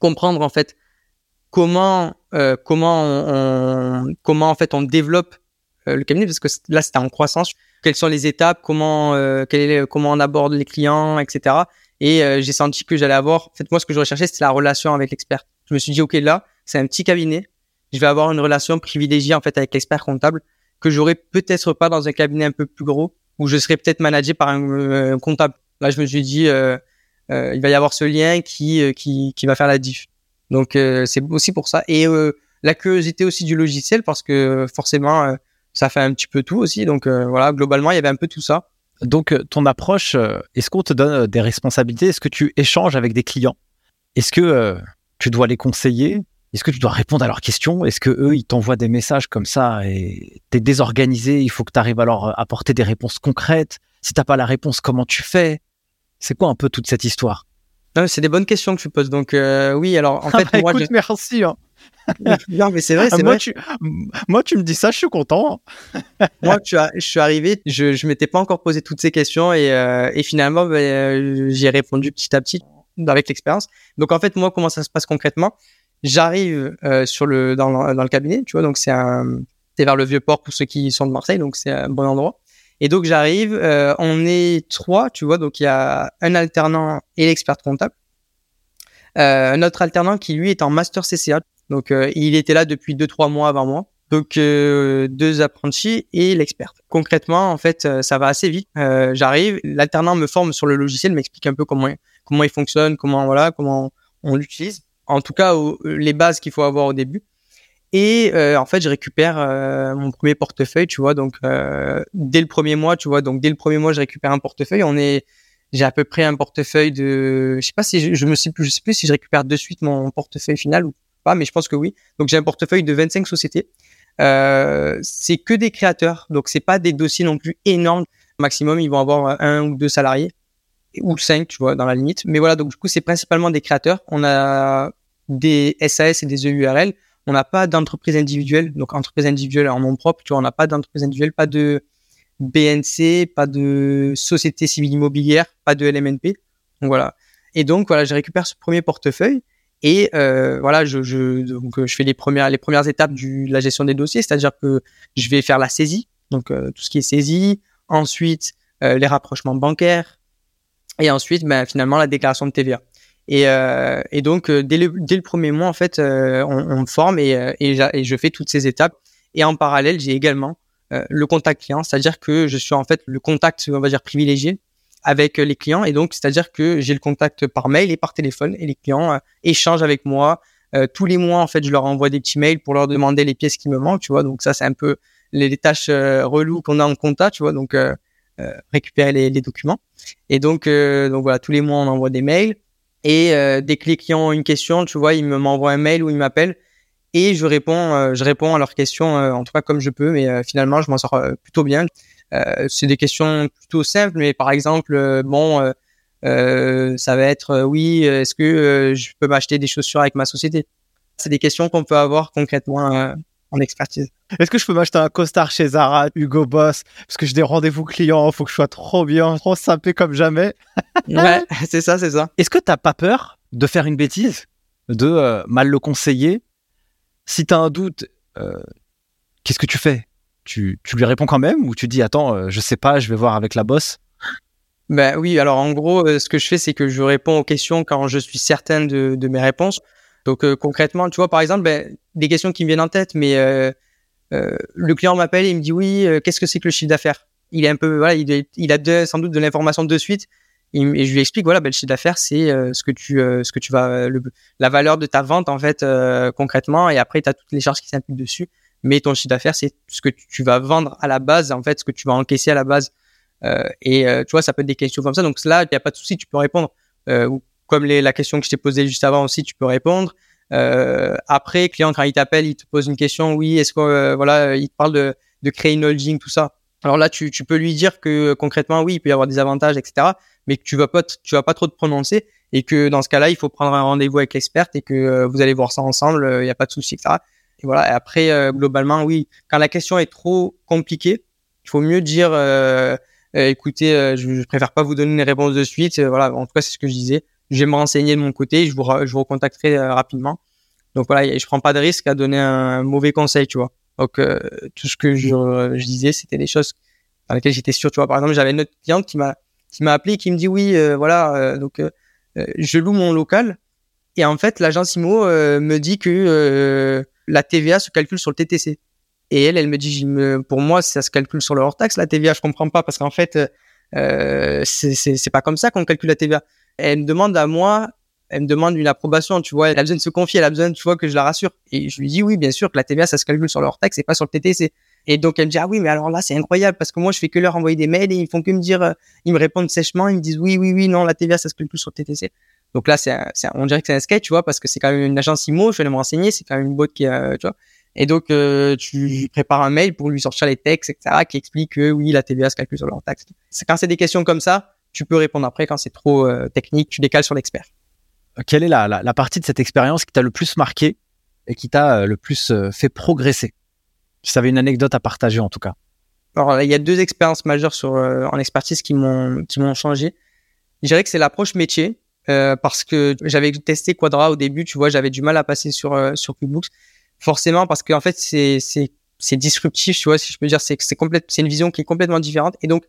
comprendre en fait comment euh, comment on, comment en fait on développe euh, le cabinet parce que là c'était en croissance. Quelles sont les étapes, comment euh, quel comment on aborde les clients, etc. Et j'ai senti que j'allais avoir. En fait, moi, ce que je recherchais, c'était la relation avec l'expert. Je me suis dit, ok, là, c'est un petit cabinet je vais avoir une relation privilégiée en fait avec l'expert comptable que j'aurais peut-être pas dans un cabinet un peu plus gros où je serais peut-être managé par un, euh, comptable. Là, je me suis dit, euh, euh, il va y avoir ce lien qui euh, qui, qui va faire la diff. Donc c'est aussi pour ça et la curiosité aussi du logiciel parce que forcément ça fait un petit peu tout aussi. Donc voilà, globalement, il y avait un peu tout ça. Donc ton approche, est-ce qu'on te donne des responsabilités? Est-ce que tu échanges avec des clients? Est-ce que tu dois les conseiller? Est-ce que tu dois répondre à leurs questions? Est-ce que eux, ils t'envoient des messages comme ça et t'es désorganisé Il faut que tu arrives à leur apporter des réponses concrètes? Si t'as pas la réponse, comment tu fais? C'est quoi un peu toute cette histoire? C'est des bonnes questions que tu poses. Donc euh, oui, alors en fait, bah, moi, écoute, merci. Hein. non, mais c'est vrai, c'est moi, vrai. Tu... Moi, tu me dis ça, je suis content. moi, je suis arrivé, je, je m'étais pas encore posé toutes ces questions et, euh, et finalement, ben, euh, j'y ai répondu petit à petit avec l'expérience. Donc en fait, moi, comment ça se passe concrètement? J'arrive euh, sur le dans, le dans le cabinet, tu vois, donc c'est un c'est vers le vieux port pour ceux qui sont de Marseille, donc c'est un bon endroit. Et donc j'arrive, euh, on est trois, tu vois, donc il y a un alternant et l'expert comptable. Euh, un autre alternant qui lui est en master CCA, donc euh, il était là depuis deux trois mois avant moi. donc deux apprentis et l'experte. Concrètement, en fait, ça va assez vite. J'arrive, l'alternant me forme sur le logiciel, m'explique un peu comment comment il fonctionne, comment voilà, comment on l'utilise. En tout cas, les bases qu'il faut avoir au début. Et en fait, je récupère mon premier portefeuille, tu vois. Donc dès le premier mois, tu vois. Donc dès le premier mois, je récupère un portefeuille. On est j'ai à peu près un portefeuille de, je sais pas si je, je me sais plus, je sais plus si je récupère de suite mon portefeuille final ou pas, mais je pense que oui. Donc j'ai un portefeuille de 25 sociétés. Euh, c'est que des créateurs, donc c'est pas des dossiers non plus énormes. Maximum, ils vont avoir un ou deux salariés ou cinq, tu vois, dans la limite. Mais voilà, donc du coup, c'est principalement des créateurs. On a des SAS et des EURL. On n'a pas d'entreprise individuelle, donc entreprise individuelle en nom propre. Tu vois, on n'a pas d'entreprise individuelle, pas de BNC, pas de société civile immobilière, pas de LMNP. Donc voilà. Et donc voilà, je récupère ce premier portefeuille et euh, voilà, je, je, donc, je fais les premières, les premières étapes de la gestion des dossiers, c'est-à-dire que je vais faire la saisie, donc euh, tout ce qui est saisie, ensuite euh, les rapprochements bancaires et ensuite ben, finalement la déclaration de TVA. Et, euh, et donc dès le, dès le premier mois en fait, on, on, me forme et, et, et je fais toutes ces étapes. Et en parallèle, j'ai également euh, le contact client, c'est-à-dire que je suis en fait le contact, on va dire, privilégié avec les clients. Et donc, c'est-à-dire que j'ai le contact par mail et par téléphone et les clients euh, échangent avec moi. Euh, tous les mois, en fait, je leur envoie des petits mails pour leur demander les pièces qui me manquent, tu vois. Donc ça, c'est un peu les, tâches reloues qu'on a en compta, tu vois. Donc récupérer les, les, documents. Et donc, donc voilà, tous les mois, on envoie des mails. Et dès que les ont une question, tu vois, ils m'envoient un mail ou ils m'appellent et je réponds, euh, je réponds à leurs questions euh, en tout cas comme je peux, mais euh, finalement je m'en sors plutôt bien. c'est des questions plutôt simples, mais par exemple, bon, ça va être oui, est-ce que je peux m'acheter des chaussures avec ma société? C'est des questions qu'on peut avoir concrètement en expertise. Est-ce que je peux m'acheter un costard chez Zara, Hugo Boss? Parce que j'ai des rendez-vous clients, il faut que je sois trop bien, trop sapé comme jamais. ouais, c'est ça, c'est ça. Est-ce que tu n'as pas peur de faire une bêtise, de mal le conseiller? Si tu as un doute, euh, qu'est-ce que tu fais? Tu, lui réponds quand même ou tu dis attends, euh, je sais pas, je vais voir avec la bosse Ben oui, alors en gros, euh, ce que je fais, c'est que je réponds aux questions quand je suis certain de, mes réponses. Donc concrètement, tu vois, par exemple, ben, des questions qui me viennent en tête, mais le client m'appelle et il me dit oui, qu'est-ce que c'est que le chiffre d'affaires? Il est un peu, voilà, il, a sans doute de l'information de suite. Et je lui explique voilà ben, le chiffre d'affaires c'est euh, ce que tu euh, ce que tu vas la valeur de ta vente en fait euh, concrètement. Et après tu as toutes les charges qui s'impliquent dessus. Mais ton chiffre d'affaires c'est ce que tu, vas vendre à la base en fait ce que tu vas encaisser à la base. Et tu vois ça peut être des questions comme ça. Donc là il y a pas de souci tu peux répondre comme les, la question que je t'ai posée juste avant aussi tu peux répondre après client quand il t'appelle il te pose une question oui est-ce que voilà il te parle de de créer une holding tout ça alors là, tu, tu, peux lui dire que concrètement, oui, il peut y avoir des avantages, etc mais que tu vas pas, tu vas pas trop te prononcer et que dans ce cas-là, il faut prendre un rendez-vous avec l'experte et que euh, vous allez voir ça ensemble, il euh, n'y a pas de souci, etc. Et voilà. Et après, euh, globalement, oui, quand la question est trop compliquée, il faut mieux dire, écoutez, je, je, préfère pas vous donner une réponse de suite. voilà. En tout cas, c'est ce que je disais. Je vais me renseigner de mon côté, je vous, je vous recontacterai rapidement. Donc voilà, je prends pas de risque à donner un mauvais conseil, tu vois. Donc tout ce que je, je disais, c'était des choses dans lesquelles j'étais sûr. Tu vois, par exemple, j'avais une autre cliente qui m'a qui m'a appelé qui me dit oui, euh, voilà, euh, donc euh, je loue mon local. Et en fait, l'agence IMO me dit que la TVA se calcule sur le TTC. Et elle, elle me dit, pour moi, ça se calcule sur le hors-taxe, la TVA, je comprends pas, parce qu'en fait, euh, c'est pas comme ça qu'on calcule la TVA. Elle me demande à moi, elle me demande une approbation, tu vois, elle a besoin de se confier, elle a besoin, tu vois, que je la rassure. Et je lui dis, oui, bien sûr, que la TVA, ça se calcule sur le hors-taxe et pas sur le TTC. Et donc elle me dit ah oui mais alors là c'est incroyable parce que moi je fais que leur envoyer des mails et ils font que me dire, euh, ils me répondent sèchement, ils me disent oui oui oui non la TVA ça se calcule sur TTC. Donc là c'est, on dirait que c'est un skate tu vois parce que c'est quand même une agence IMO, je vais me renseigner, c'est quand même une boîte qui a, tu vois. Et donc euh, tu prépares un mail pour lui sortir les textes etc qui expliquent que oui la TVA se calcule sur leur taxe. C'est quand c'est des questions comme ça tu peux répondre après quand c'est trop euh, technique tu décales sur l'expert. Quelle est la, la, la partie de cette expérience qui t'a le plus marqué et qui t'a le plus fait progresser? Si tu avais une anecdote à partager en tout cas. Alors, il y a deux expériences majeures sur, euh, en expertise qui m'ont, qui m'ont changé. Je dirais que c'est l'approche métier, euh, parce que j'avais testé Quadra au début, tu vois, j'avais du mal à passer sur, euh, sur QuickBooks. Forcément, parce qu'en fait, c'est, c'est, c'est disruptif, tu vois, si je peux dire, c'est, c'est complète, c'est une vision qui est complètement différente. Et donc,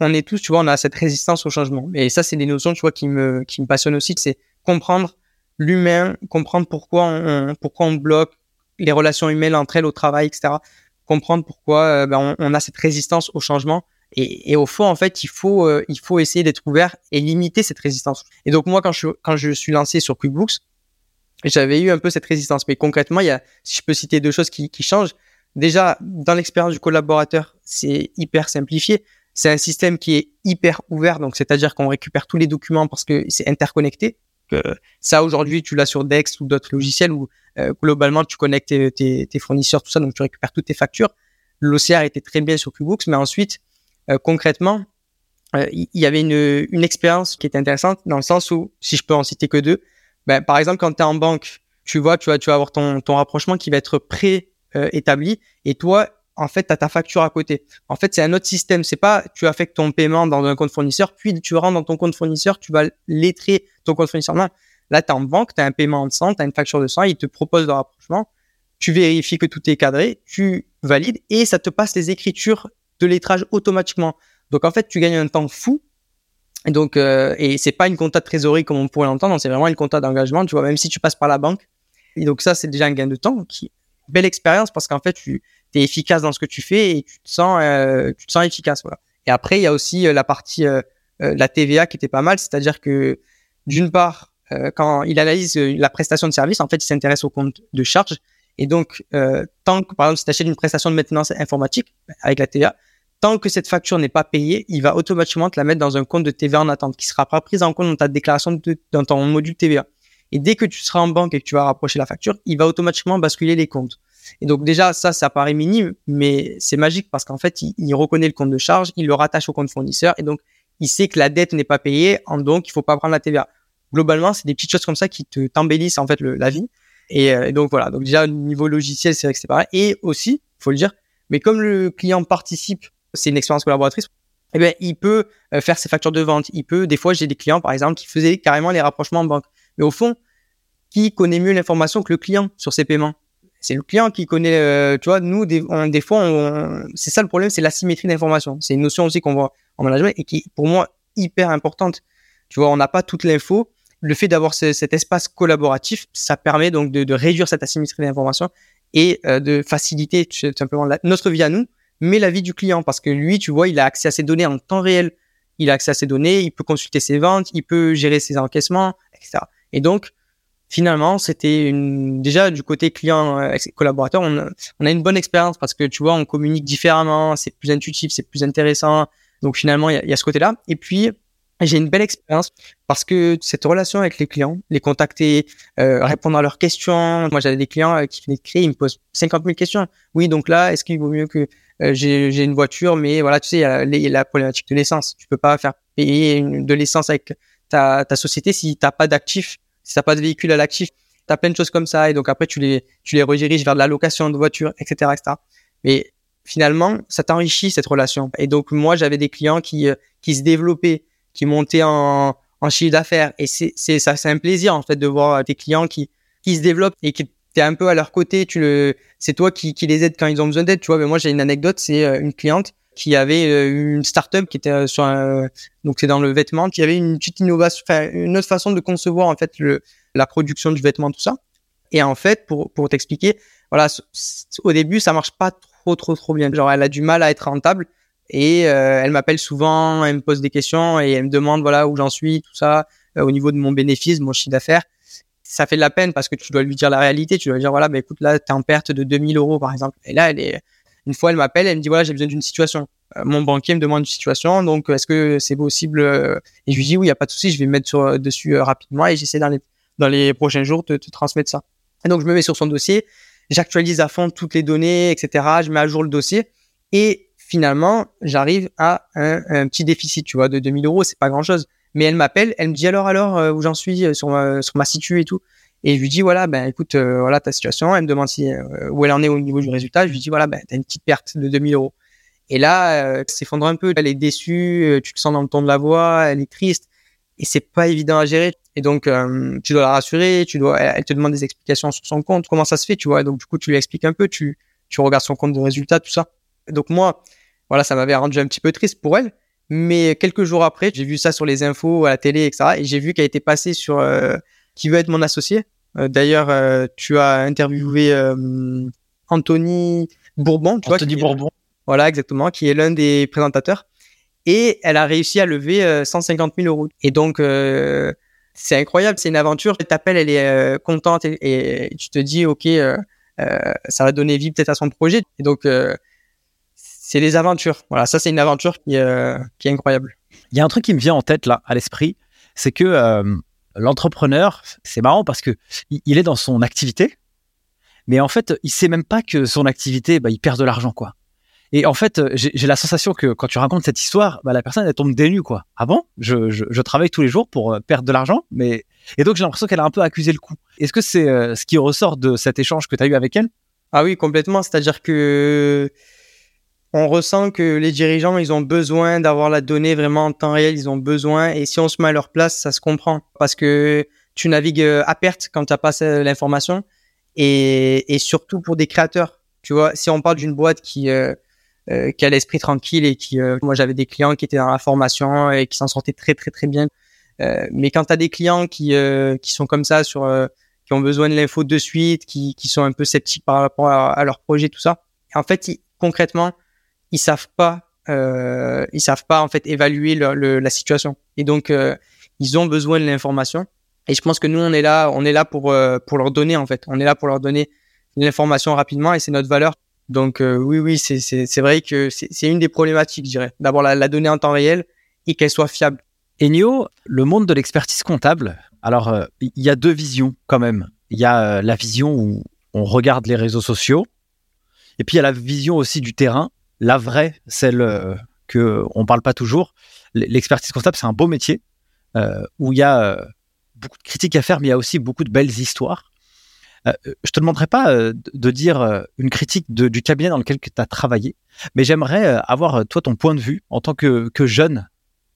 on est tous, tu vois, on a cette résistance au changement. Et ça, c'est des notions, tu vois, qui me, qui me passionnent aussi. C'est comprendre l'humain, comprendre pourquoi on, pourquoi on bloque, les relations humaines entre elles au travail, etc. Comprendre pourquoi ben, on, a cette résistance au changement. Et, et, au fond, en fait, il faut, il faut essayer d'être ouvert et limiter cette résistance. Et donc moi, quand je, quand je suis lancé sur QuickBooks, j'avais eu un peu cette résistance. Mais concrètement, il y a, si je peux citer deux choses qui, qui changent. Déjà, dans l'expérience du collaborateur, c'est hyper simplifié. C'est un système qui est hyper ouvert, donc c'est-à-dire qu'on récupère tous les documents parce que c'est interconnecté. Que ça, aujourd'hui, tu l'as sur Dex ou d'autres logiciels où euh, globalement, tu connectes tes, tes, fournisseurs, tout ça, donc tu récupères toutes tes factures. L'OCR était très bien sur QBooks, mais ensuite, euh, concrètement, euh, il y avait une, une expérience qui était intéressante dans le sens où, si je peux en citer que deux, ben, par exemple, quand tu es en banque, tu vois, tu vas, tu vas avoir ton, ton rapprochement qui va être pré-établi et toi, en fait, tu as ta facture à côté. En fait, c'est un autre système. C'est pas tu affectes ton paiement dans un compte fournisseur, puis tu rentres dans ton compte fournisseur, tu vas lettrer ton compte fournisseur. Non, là, tu es en banque, tu as un paiement de 100, tu as une facture de 100, il te propose le rapprochement, tu vérifies que tout est cadré, tu valides et ça te passe les écritures de lettrage automatiquement. Donc, en fait, tu gagnes un temps fou et donc, euh, et c'est pas une compta de trésorerie comme on pourrait l'entendre, c'est vraiment une compta d'engagement, tu vois, même si tu passes par la banque. Et donc ça, c'est déjà un gain de temps, qui belle expérience parce qu'en fait, tu efficace dans ce que tu fais et tu te sens, euh, tu te sens efficace, voilà. Et après, il y a aussi euh, la partie euh, la TVA qui était pas mal, c'est-à-dire que d'une part, quand il analyse la prestation de service, en fait, il s'intéresse au compte de charge. Et donc, tant que, par exemple, si tu achètes une prestation de maintenance informatique avec la TVA, tant que cette facture n'est pas payée, il va automatiquement te la mettre dans un compte de TVA en attente qui sera pas prise en compte dans ta déclaration de, dans ton module TVA. Et dès que tu seras en banque et que tu vas rapprocher la facture, il va automatiquement basculer les comptes. Et donc déjà, ça, ça paraît minime, mais c'est magique parce qu'en fait, il, reconnaît le compte de charge, il le rattache au compte fournisseur et donc il sait que la dette n'est pas payée, donc il faut pas prendre la TVA. Globalement, c'est des petites choses comme ça qui te t'embellissent en fait le, la vie. Et, euh, et, donc voilà. Donc déjà au niveau logiciel, c'est vrai que c'est pareil. Et aussi, faut le dire, mais comme le client participe c'est une expérience collaboratrice, eh bien, il peut euh, faire ses factures de vente. Il peut, des fois, j'ai des clients, par exemple, qui faisaient carrément les rapprochements en banque. Mais au fond, qui connaît mieux l'information que le client sur ses paiements? C'est le client qui connaît, euh, tu vois, nous, des, fois, c'est ça le problème, c'est l'asymétrie d'information. C'est une notion aussi qu'on voit en management et qui, pour moi, hyper importante. Tu vois, on n'a pas toute l'info. Le fait d'avoir cet espace collaboratif, ça permet donc de, de réduire cette asymétrie d'information et euh, de faciliter tout simplement notre vie à nous mais la vie du client parce que lui, tu vois, il a accès à ses données en temps réel. Il a accès à ses données, il peut consulter ses ventes, il peut gérer ses encaissements, etc. Et donc, finalement, c'était une... déjà du côté client euh, collaborateur, on a, on a une bonne expérience parce que tu vois, on communique différemment, c'est plus intuitif, c'est plus intéressant. Donc finalement, il y, y a, ce côté-là. Et puis, j'ai une belle expérience parce que cette relation avec les clients, les contacter, euh, répondre à leurs questions. Moi, j'avais des clients euh, qui venaient de créer, ils me posent 50 000 questions. Oui, donc là, est-ce qu'il vaut mieux que euh, j'ai une voiture, mais voilà, tu sais, il y, a la, problématique de l'essence. Tu peux pas faire payer de l'essence avec ta, ta société si t'as pas d'actifs, si t'as pas de véhicule à l'actif. T'as plein de choses comme ça, et donc après tu les tu les rediriges vers de la location de voiture, etc., etc. Mais finalement, ça t'enrichit cette relation. Et donc moi, j'avais des clients qui euh, qui se développaient, qui montaient en en chiffre d'affaires, et c'est c'est ça, c'est un plaisir en fait de voir des clients qui qui se développent et qui t'es un peu à leur côté, tu le, c'est toi qui, qui les aides quand ils ont besoin d'aide, tu vois. Mais moi, j'ai une anecdote, c'est euh, une cliente qui avait euh, une startup qui était euh, sur un, donc c'est dans le vêtement, qui avait une petite innovation, enfin, une autre façon de concevoir, en fait, le, la production du vêtement, tout ça. Et en fait, pour, pour t'expliquer, voilà, au début, ça marche pas trop, trop, trop bien. Genre, elle a du mal à être rentable et elle m'appelle souvent, elle me pose des questions et elle me demande, voilà, où j'en suis, tout ça, au niveau de mon bénéfice, mon chiffre d'affaires ça fait de la peine parce que tu dois lui dire la réalité. Tu dois lui dire, voilà, bah, écoute, là, t'es en perte de 2000 euros, par exemple. Et là, elle est, une fois, elle m'appelle, elle me dit, voilà, j'ai besoin d'une situation. Euh, mon banquier me demande une situation, donc est-ce que c'est possible euh, Et je lui dis, oui, il y a pas de souci, je vais me mettre euh, dessus rapidement et j'essaie dans les, dans les prochains jours de te transmettre ça. Et donc, je me mets sur son dossier, j'actualise à fond toutes les données, etc. Je mets à jour le dossier et finalement, j'arrive à un, petit déficit, tu vois, de 2000 euros, c'est pas grand chose. Mais elle m'appelle, elle me dit alors alors euh, où j'en suis euh, sur ma, sur ma situ et tout. Et je lui dis voilà ben écoute euh, voilà ta situation. Elle me demande si où elle en est au niveau du résultat. Je lui dis voilà ben t'as une petite perte de 2000 euros. Et là euh, s'effondre un peu. Elle est déçue, tu te sens dans le ton de la voix, elle est triste et c'est pas évident à gérer. Et donc tu dois la rassurer, tu dois elle te demande des explications sur son compte, comment ça se fait, tu vois? donc du coup tu lui expliques un peu, tu tu regardes son compte de résultats, tout ça. donc moi voilà ça m'avait rendu un petit peu triste pour elle. Mais quelques jours après, j'ai vu ça sur les infos, à la télé, etc. Et j'ai vu qu'elle était passée sur euh, qui veut être mon associé. D'ailleurs, tu as interviewé Anthony Bourbon, tu Anthony Bourbon. voilà, exactement, qui est l'un des présentateurs. Et elle a réussi à lever 150 000 euros. Et donc, c'est incroyable, c'est une aventure. Elle t'appelle, elle est contente et, tu te dis, ok, ça va donner vie peut-être à son projet. Et donc, c'est les aventures. Voilà, ça c'est une aventure qui, qui est incroyable. Il y a un truc qui me vient en tête là, à l'esprit, c'est que euh, l'entrepreneur, c'est marrant parce que il est dans son activité, mais en fait, il sait même pas que son activité, bah, il perd de l'argent, quoi. Et en fait, j'ai la sensation que quand tu racontes cette histoire, bah, la personne elle tombe des quoi. Ah bon? Je, je, travaille tous les jours pour euh, perdre de l'argent, mais et donc j'ai l'impression qu'elle a un peu accusé le coup. Est-ce que c'est euh, ce qui ressort de cet échange que tu as eu avec elle? Ah oui, complètement. C'est-à-dire que on ressent que les dirigeants, ils ont besoin d'avoir la donnée vraiment en temps réel, ils ont besoin, et si on se met à leur place, ça se comprend, parce que tu navigues euh, à perte quand tu n'as pas l'information, et, surtout pour des créateurs, tu vois, si on parle d'une boîte qui, euh, euh, qui a l'esprit tranquille et qui, moi j'avais des clients qui étaient dans la formation et qui s'en sortaient très très très bien, mais quand tu as des clients qui, qui sont comme ça, sur, qui ont besoin de l'info de suite, qui, qui sont un peu sceptiques par rapport à, leur projet, tout ça, en fait, concrètement, ils savent pas, euh, ils savent pas en fait évaluer la situation. Et donc euh, ils ont besoin de l'information. Et je pense que nous on est là, on est là pour euh, pour leur donner en fait. On est là pour leur donner l'information rapidement et c'est notre valeur. Donc oui oui c'est c'est vrai que c'est une des problématiques je dirais. D'abord la, la donnée en temps réel et qu'elle soit fiable. Enio, le monde de l'expertise comptable. Alors il y a deux visions quand même. Il y a la vision où on regarde les réseaux sociaux et puis il y a la vision aussi du terrain la vraie, celle euh, que on parle pas toujours. L'expertise comptable, c'est un beau métier euh, où il y a euh, beaucoup de critiques à faire, mais il y a aussi beaucoup de belles histoires. je te demanderai pas de dire une critique du cabinet dans lequel tu as travaillé, mais j'aimerais avoir toi ton point de vue en tant que jeune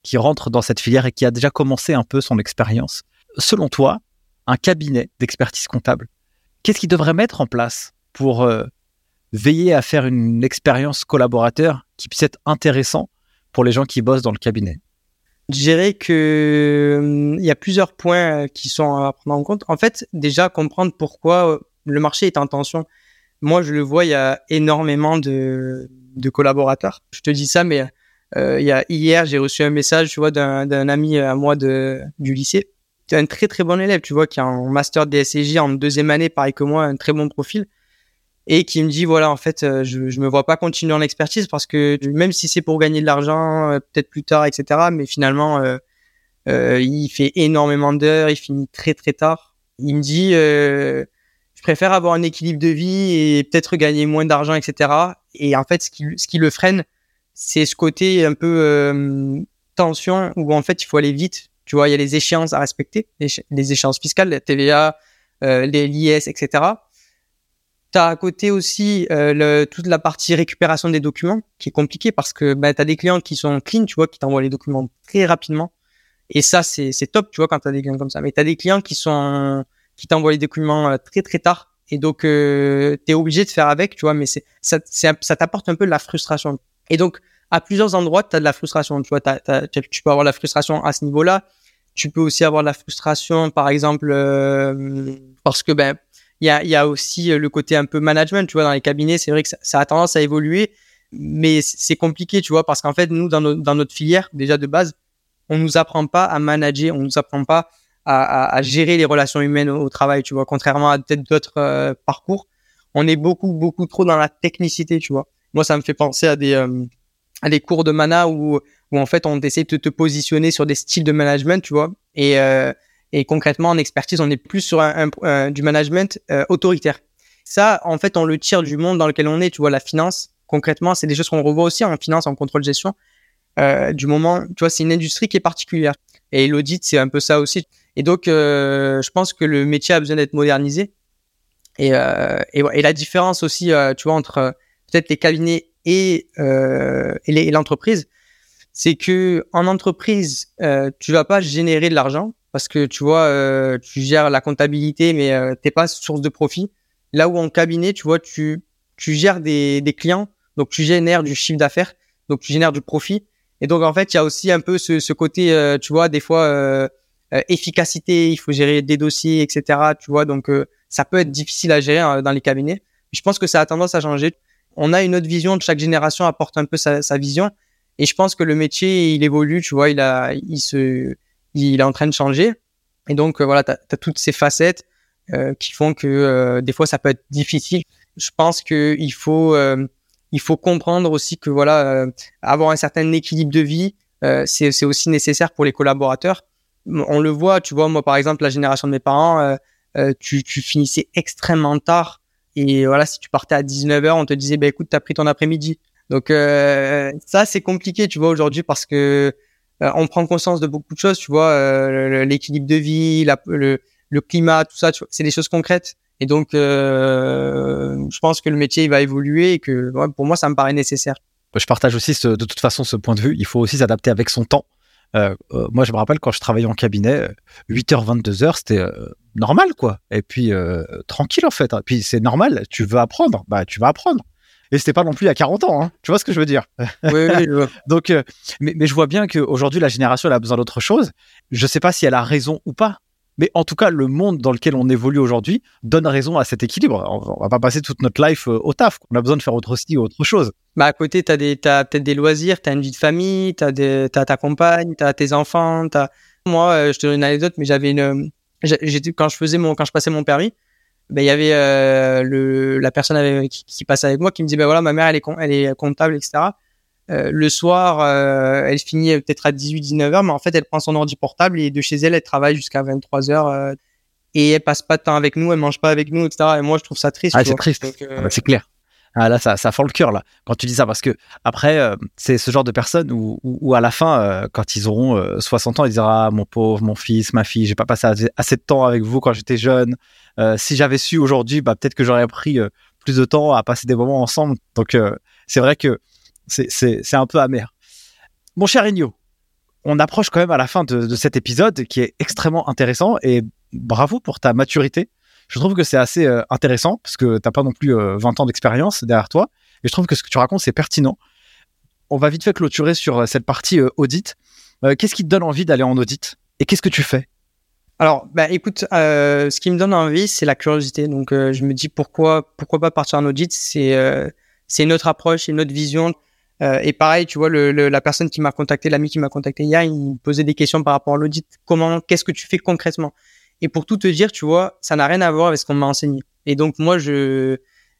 qui rentre dans cette filière et qui a déjà commencé un peu son expérience. Selon toi, un cabinet d'expertise comptable, qu'est-ce qu'il devrait mettre en place pour veiller à faire une expérience collaborateur qui puisse être intéressant pour les gens qui bossent dans le cabinet Je dirais que hum, il y a plusieurs points euh, qui sont à prendre en compte. En fait, déjà comprendre pourquoi euh, le marché est en tension. Moi, je le vois, il y a énormément de, collaborateurs. Je te dis ça, mais euh, il y a, hier, j'ai reçu un message, tu vois, d'un ami à moi de, du lycée. C'est un très très bon élève, tu vois, qui est en master DSCJ en deuxième année, pareil que moi, un très bon profil et qui me dit voilà en fait euh, je je me vois pas continuer en expertise parce que même si c'est pour gagner de l'argent euh, peut-être plus tard etc mais finalement euh, euh, il fait énormément d'heures il finit très très tard. Il me dit euh, je préfère avoir un équilibre de vie et peut-être gagner moins d'argent etc et en fait ce qui ce qui le freine c'est ce côté un peu tension où en fait il faut aller vite. Tu vois il y a les échéances à respecter les, échéances fiscales la TVA les l'IS etc tu as à côté aussi euh, le, toute la partie récupération des documents qui est compliquée parce que bah, tu as des clients qui sont clean, tu vois, qui t'envoient les documents très rapidement. Et ça, c'est top, tu vois, quand tu as des clients comme ça. Mais tu as des clients qui sont qui t'envoient les documents euh, très très tard. Et donc, euh, obligé de faire avec, tu vois, mais ça, ça t'apporte un peu de la frustration. Et donc, à plusieurs endroits, tu as de la frustration. Tu vois, tu peux avoir la frustration à ce niveau-là. Tu peux aussi avoir de la frustration, par exemple, euh, parce que ben il y a, y a aussi euh, le côté un peu management, tu vois, dans les cabinets, c'est vrai que ça, a tendance à évoluer, mais c'est compliqué, tu vois, parce qu'en fait, nous, dans, dans, notre filière, déjà de base, on nous apprend pas à manager, on nous apprend pas à, à, à gérer les relations humaines au, travail, tu vois, contrairement à peut-être d'autres euh, parcours, on est beaucoup, beaucoup trop dans la technicité, tu vois. Moi, ça me fait penser à des, euh, à des cours de mana où, où en fait, on essaie de te positionner sur des styles de management, tu vois, et et concrètement, en expertise, on est plus sur un, du management euh, autoritaire. Ça, en fait, on le tire du monde dans lequel on est. Tu vois, la finance, concrètement, c'est des choses qu'on revoit aussi en finance, en contrôle gestion. Euh, du moment, tu vois, c'est une industrie qui est particulière. Et l'audit, c'est un peu ça aussi. Et donc, euh, je pense que le métier a besoin d'être modernisé. Et, euh, et, et, la différence aussi, euh, tu vois, entre peut-être les cabinets et, et l'entreprise, c'est que en entreprise, tu vas pas générer de l'argent parce que tu vois, euh, tu gères la comptabilité, mais euh, t'es pas source de profit. Là où en cabinet, tu vois, tu, tu gères des, des clients, donc tu génères du chiffre d'affaires, donc tu génères du profit. Et donc en fait, il y a aussi un peu ce, ce côté, euh, tu vois, des fois, euh, efficacité, il faut gérer des dossiers, etc. Tu vois, donc ça peut être difficile à gérer hein, dans les cabinets. Je pense que ça a tendance à changer. On a une autre vision. Chaque génération apporte un peu sa, sa vision. Et je pense que le métier, il évolue. Tu vois, il a, il se, il est en train de changer. Et donc, voilà, tu as, toutes ces facettes euh, qui font que euh, des fois, ça peut être difficile. Je pense qu'il faut, euh, il faut comprendre aussi que voilà, avoir un certain équilibre de vie, c'est aussi nécessaire pour les collaborateurs. On le voit, tu vois, moi, par exemple, la génération de mes parents, tu, tu finissais extrêmement tard et voilà, si tu partais à 19h, on te disait, bah, écoute, t'as pris ton après-midi. Donc euh, ça, c'est compliqué, tu vois, aujourd'hui parce que euh, on prend conscience de beaucoup de choses, tu vois, euh, l'équilibre de vie, le, climat, tout ça, c'est des choses concrètes. Et donc, je pense que le métier il va évoluer et que pour moi, ça me paraît nécessaire. Je partage aussi de toute façon ce point de vue. Il faut aussi s'adapter avec son temps. Euh, moi, je me rappelle quand je travaillais en cabinet, 8h, 22h, c'était normal, quoi. Et puis, euh, tranquille, en fait. Et puis, c'est normal, tu veux apprendre, bah, tu vas apprendre. Et c'était pas non plus il y a 40 ans, hein. tu vois ce que je veux dire? Oui, oui, vois. Donc, euh, mais, mais, je vois bien qu'aujourd'hui, la génération, elle a besoin d'autre chose. Je sais pas si elle a raison ou pas. Mais en tout cas, le monde dans lequel on évolue aujourd'hui donne raison à cet équilibre. On va pas passer toute notre life euh, au taf. On a besoin de faire autre aussi autre chose. Bah à côté, tu as, as peut-être des loisirs, tu as une vie de famille, tu as, as, ta compagne, tu as tes enfants. As... Moi, je te donne une anecdote, mais j'avais une, quand je faisais mon, quand je passais mon permis, ben il y avait euh, le, la personne avec, qui, qui, passait avec moi qui me dit ben voilà ma mère elle est, elle est comptable etc. Euh, le soir, euh, elle finit peut-être à 18-19 heures, mais en fait, elle prend son ordi portable et de chez elle, elle travaille jusqu'à 23 heures euh, et elle passe pas de temps avec nous, elle mange pas avec nous, etc. Et moi, je trouve ça triste. Ah, c'est triste. Ah, bah, c'est clair. Ah, là, ça, ça fend le cœur là quand tu dis ça parce que après, euh, c'est ce genre de personnes où, où, à la fin, euh, quand ils auront 60 euh, ans, ils diront ah mon pauvre, mon fils, ma fille, j'ai pas passé assez de temps avec vous quand j'étais jeune. si j'avais su aujourd'hui, bah peut-être que j'aurais pris plus de temps à passer des moments ensemble. Donc c'est vrai que c'est un peu amer. Mon cher Igno, on approche quand même à la fin de cet épisode qui est extrêmement intéressant et bravo pour ta maturité je trouve que c'est assez euh, intéressant parce que t'as pas non plus 20 euh, ans d'expérience derrière toi. Et je trouve que ce que tu racontes, c'est pertinent. On va vite fait clôturer sur euh, cette partie audit. qu'est-ce qui te donne envie d'aller en audit? Et qu'est-ce que tu fais? Alors, bah, écoute, ce qui me donne envie, c'est la curiosité. Donc, je me dis pourquoi, pourquoi pas partir en audit? C'est, c'est une autre approche, c'est une autre vision. et pareil, tu vois, la personne qui m'a contacté, l'ami qui m'a contacté hier, il me posait des questions par rapport à l'audit. Comment, qu'est-ce que tu fais concrètement? Et pour tout te dire, tu vois, ça n'a rien à voir avec ce qu'on m'a enseigné. Et donc moi, je,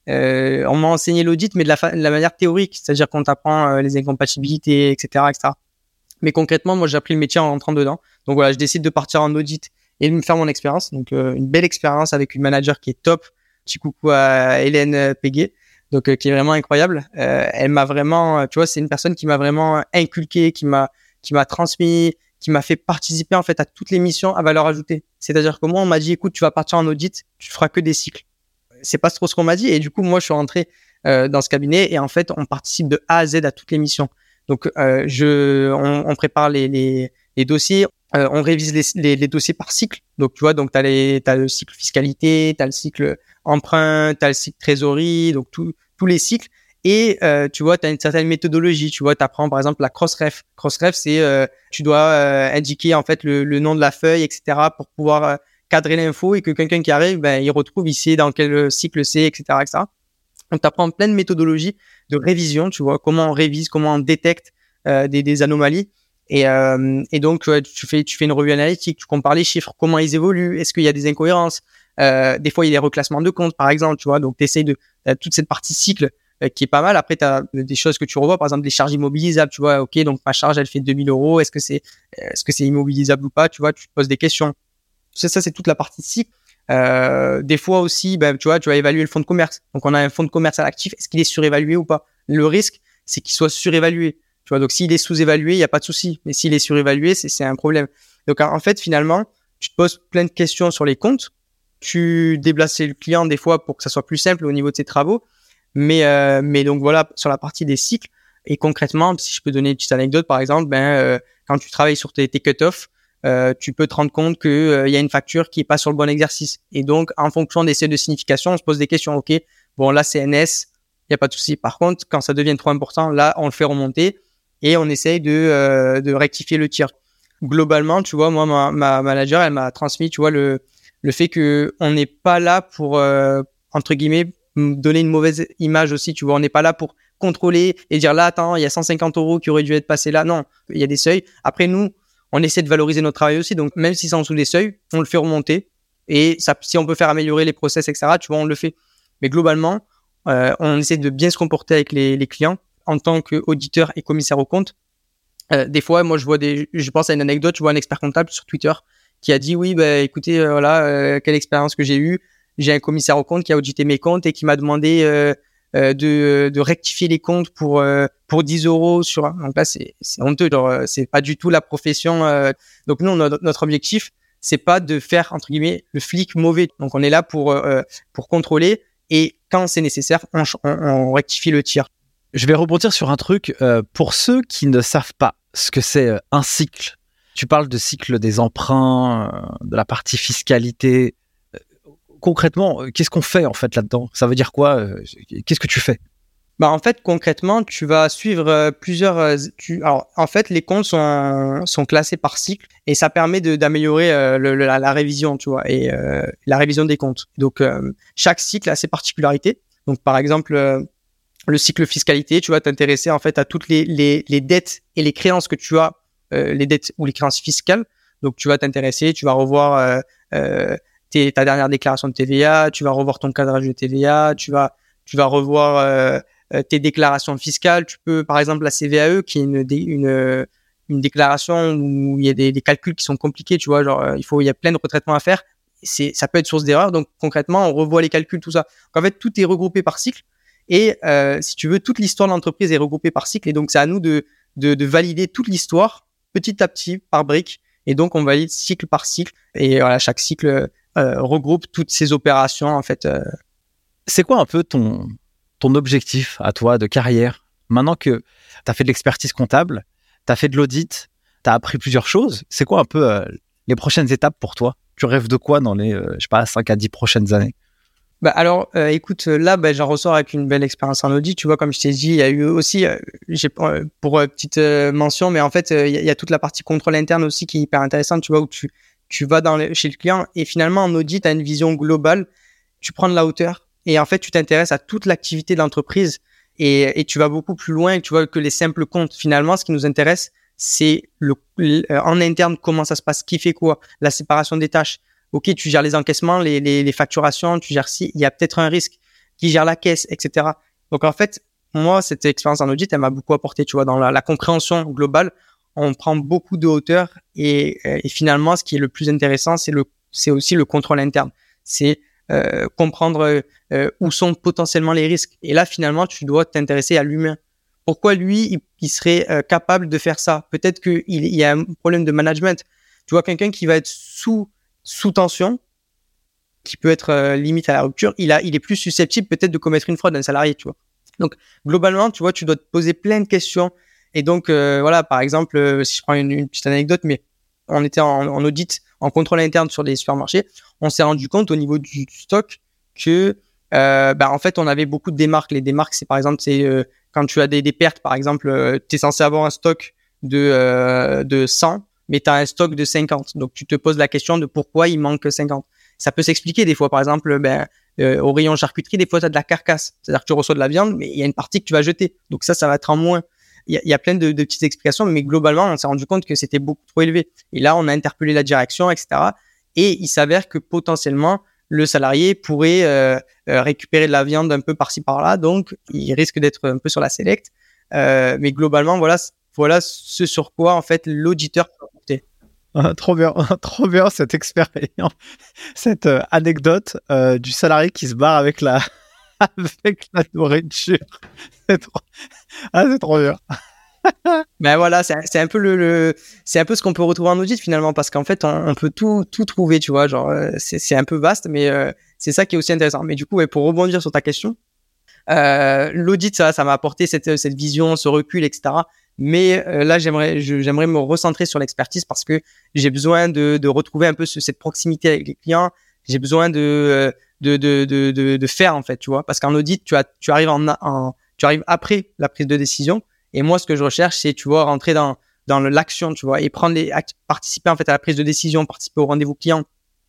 euh, on m'a enseigné l'audit, mais de la, de la, manière théorique, c'est-à-dire qu'on t'apprend euh, les incompatibilités, etc., etc. Mais concrètement, moi, j'ai appris le métier en rentrant dedans. Donc voilà, je décide de partir en audit et de me faire mon expérience. Donc euh, une belle expérience avec une manager qui est top. Petit coucou à Hélène Péguet, donc euh, qui est vraiment incroyable. elle m'a vraiment, tu vois, c'est une personne qui m'a vraiment inculqué, qui m'a qui m'a transmis, qui m'a fait participer en fait à toutes les missions à valeur ajoutée. C'est-à-dire que moi, on m'a dit, écoute, tu vas partir en audit, tu feras que des cycles. C'est pas trop ce qu'on m'a dit. Et du coup, moi, je suis rentré euh, dans ce cabinet et en fait, on participe de A à Z à toutes les missions. Donc, euh, je, on, prépare les, les, les dossiers, euh, on révise les, les, les, dossiers par cycle. Donc, tu vois, donc tu as, as, le cycle fiscalité, tu as le cycle emprunt, tu as le cycle trésorerie, donc tous les cycles. Et euh, tu vois, tu as une certaine méthodologie. Tu vois, tu apprends par exemple la cross-ref. Cross-ref, c'est euh, tu dois euh, indiquer en fait le, le, nom de la feuille, etc. pour pouvoir euh, cadrer l'info et que quelqu'un qui arrive, ben, il retrouve ici dans quel cycle c'est, etc., etc. Donc, tu apprends plein de méthodologies de révision. Tu vois, comment on révise, comment on détecte des, des, anomalies. Et, et donc, tu fais, tu fais une revue analytique, tu compares les chiffres, comment ils évoluent, est-ce qu'il y a des incohérences. des fois, il y a des reclassements de comptes, par exemple, tu vois. Donc, tu essayes de toute cette partie cycle euh, qui est pas mal. Après, tu as des choses que tu revois, par exemple des charges immobilisables. Tu vois, ok, donc ma charge, elle fait 2000 euros. Est-ce que c'est est-ce que c'est immobilisable ou pas Tu vois, tu te poses des questions. Ça, ça c'est toute la partie cycle. Euh, des fois aussi, ben, tu vois, tu vas évaluer le fonds de commerce. Donc, on a un fonds de commerce à l'actif. Est-ce qu'il est surévalué ou pas? Le risque, c'est qu'il soit surévalué. Tu vois, donc s'il est sous-évalué, il n'y a pas de souci. Mais s'il est surévalué, c'est un problème. Donc, en fait, finalement, tu te poses plein de questions sur les comptes. Tu déplaces le client des fois pour que ça soit plus simple au niveau de ses travaux. Mais, euh, mais donc voilà, sur la partie des cycles, et concrètement, si je peux donner une petite anecdote, par exemple, ben, euh, quand tu travailles sur tes, tes cut-off, euh, tu peux te rendre compte qu'il euh, il y a une facture qui est pas sur le bon exercice. Et donc, en fonction des seuils de signification, on se pose des questions. OK, bon, là, c'est NS, il n'y a pas de souci. Par contre, quand ça devient trop important, là, on le fait remonter et on essaye de, de rectifier le tir. globalement, tu vois, moi, ma, ma manager, elle m'a transmis, tu vois, le, le fait que on n'est pas là pour, euh, entre guillemets, donner une mauvaise image aussi, tu vois. On n'est pas là pour contrôler et dire là, attends, il y a 150 euros qui auraient dû être passés là. Non, il y a des seuils. Après, nous, on essaie de valoriser notre travail aussi. Donc, même si c'est en dessous des seuils, on le fait remonter. Et si on peut faire améliorer les process, etc., tu vois, on le fait. Mais globalement, euh, on essaie de bien se comporter avec les, clients en tant qu'auditeur et commissaire au compte. Euh, des fois, moi, je vois des, je pense à une anecdote, je vois un expert comptable sur Twitter qui a dit oui, bah, écoutez, euh, voilà, quelle expérience que j'ai eue. J'ai un commissaire au compte qui a audité mes comptes et qui m'a demandé euh, de, de, rectifier les comptes pour pour 10 euros sur. Donc là, c'est honteux. C'est pas du tout la profession. donc nous, notre, notre objectif, c'est pas de faire entre guillemets le flic mauvais. Donc on est là pour pour contrôler et quand c'est nécessaire, on, rectifie le tir. Je vais rebondir sur un truc euh, pour ceux qui ne savent pas ce que c'est un cycle tu parles de cycle des emprunts, euh, de la partie fiscalité. Euh, concrètement, euh, qu'est-ce qu'on fait en fait là-dedans? Ça veut dire quoi Qu'est-ce que tu fais? Bah en fait concrètement tu vas suivre plusieurs tu, alors en fait les comptes sont, sont classés par cycle et ça permet d'améliorer la, révision tu vois et la révision des comptes. Donc chaque cycle a ses particularités. Donc par exemple le cycle fiscalité tu vas t'intéresser en fait à toutes les, les, les dettes et les créances que tu as euh, les dettes ou les créances fiscales. Donc tu vas t'intéresser, tu vas revoir euh, euh, tes, ta dernière déclaration de TVA, tu vas revoir ton cadrage de TVA, tu vas tu vas revoir tes déclarations fiscales. Tu peux, par exemple, la CVAE, qui est une, une, une déclaration où il y a des, des, calculs qui sont compliqués, tu vois, genre il faut, il y a plein de retraitements à faire. C'est, ça peut être source d'erreur. Donc concrètement, on revoit les calculs, tout ça. En fait, tout est regroupé par cycle. Et euh, si tu veux, toute l'histoire de l'entreprise est regroupée par cycle. Et donc, c'est à nous de, de, de valider toute l'histoire petit à petit par brique. Et donc, on valide cycle par cycle. Et voilà, chaque cycle euh, regroupe toutes ces opérations, en fait. Euh. C'est quoi un peu ton, ton objectif à toi de carrière Maintenant que tu as fait de l'expertise comptable, tu as fait de l'audit, tu as appris plusieurs choses, c'est quoi un peu euh, les prochaines étapes pour toi? Tu rêves de quoi dans les, je sais pas, 5 à 10 prochaines années? Bah alors, euh, écoute, là, bah, j'en ressors avec une belle expérience en audit. Tu vois, comme je t'ai dit, il y a eu aussi, euh, euh, pour petite mention, mais en fait, il y, a toute la partie contrôle interne aussi qui est hyper intéressante. Tu vois, où tu tu vas dans chez le client et finalement en audit, tu as une vision globale. Tu prends de la hauteur et en fait, tu t'intéresses à toute l'activité de l'entreprise et, et tu vas beaucoup plus loin. Tu vois que les simples comptes. Finalement, ce qui nous intéresse, c'est le, en interne comment ça se passe, qui fait quoi, la séparation des tâches ok, tu gères les encaissements, les, les, les facturations, tu gères si, il y a peut-être un risque, qui gère la caisse, etc. Donc en fait, moi, cette expérience en audit, elle m'a beaucoup apporté, tu vois, dans la, la, compréhension globale. On prend beaucoup de hauteur et, euh, et finalement, ce qui est le plus intéressant, c'est le, c'est aussi le contrôle interne. C'est euh, comprendre euh, où sont potentiellement les risques. Et là, finalement, tu dois t'intéresser à l'humain. Pourquoi lui, il, serait euh, capable de faire ça? Peut-être qu'il il y a un problème de management. Tu vois, quelqu'un qui va être sous sous tension, qui peut être euh, limite à la rupture, il, a, il est plus susceptible peut-être de commettre une fraude d'un salarié, tu vois. Donc, globalement, tu vois, tu dois te poser plein de questions. Et donc, euh, voilà, par exemple, euh, si je prends une, petite anecdote, mais on était en, audit, en contrôle interne sur les supermarchés, on s'est rendu compte au niveau du, stock que, bah, en fait, on avait beaucoup de démarques. Les démarques, c'est par exemple, c'est quand tu as des, pertes, par exemple, tu es censé avoir un stock de, de 100 mais tu as un stock de 50. Donc tu te poses la question de pourquoi il manque 50. Ça peut s'expliquer des fois. Par exemple, ben, euh, au rayon charcuterie, des fois tu as de la carcasse. C'est-à-dire que tu reçois de la viande, mais il y a une partie que tu vas jeter. Donc ça, ça va être en moins. Il y a, plein de, petites explications, mais globalement, on s'est rendu compte que c'était beaucoup trop élevé. Et là, on a interpellé la direction, etc. Et il s'avère que potentiellement, le salarié pourrait euh, euh, récupérer de la viande un peu par-ci par-là, donc il risque d'être un peu sur la select. Euh, mais globalement, voilà, voilà ce sur quoi en fait l'auditeur peut apporter. Ah, trop bien, trop bien cette expérience, cette anecdote du salarié qui se barre avec la avec la nourriture. C'est trop, ah, c'est trop bien. ben voilà, c'est un peu le, le c'est un peu ce qu'on peut retrouver en audit finalement parce qu'en fait on, on, peut tout tout trouver, tu vois, genre euh, c'est un peu vaste, mais euh, c'est ça qui est aussi intéressant. Mais du coup, ouais, pour rebondir sur ta question, euh, l'audit ça ça m'a apporté cette cette vision, ce recul, etc. Mais euh, là, j'aimerais, j'aimerais me recentrer sur l'expertise parce que j'ai besoin de, de, retrouver un peu ce, cette proximité avec les clients. J'ai besoin de, de, de, de, de, faire en fait, tu vois. Parce qu'en audit, tu, as, tu arrives en, en, tu arrives après la prise de décision. Et moi, ce que je recherche, c'est, tu vois, rentrer dans dans l'action, tu vois, et prendre les participer en fait à la prise de décision, participer au rendez-vous client,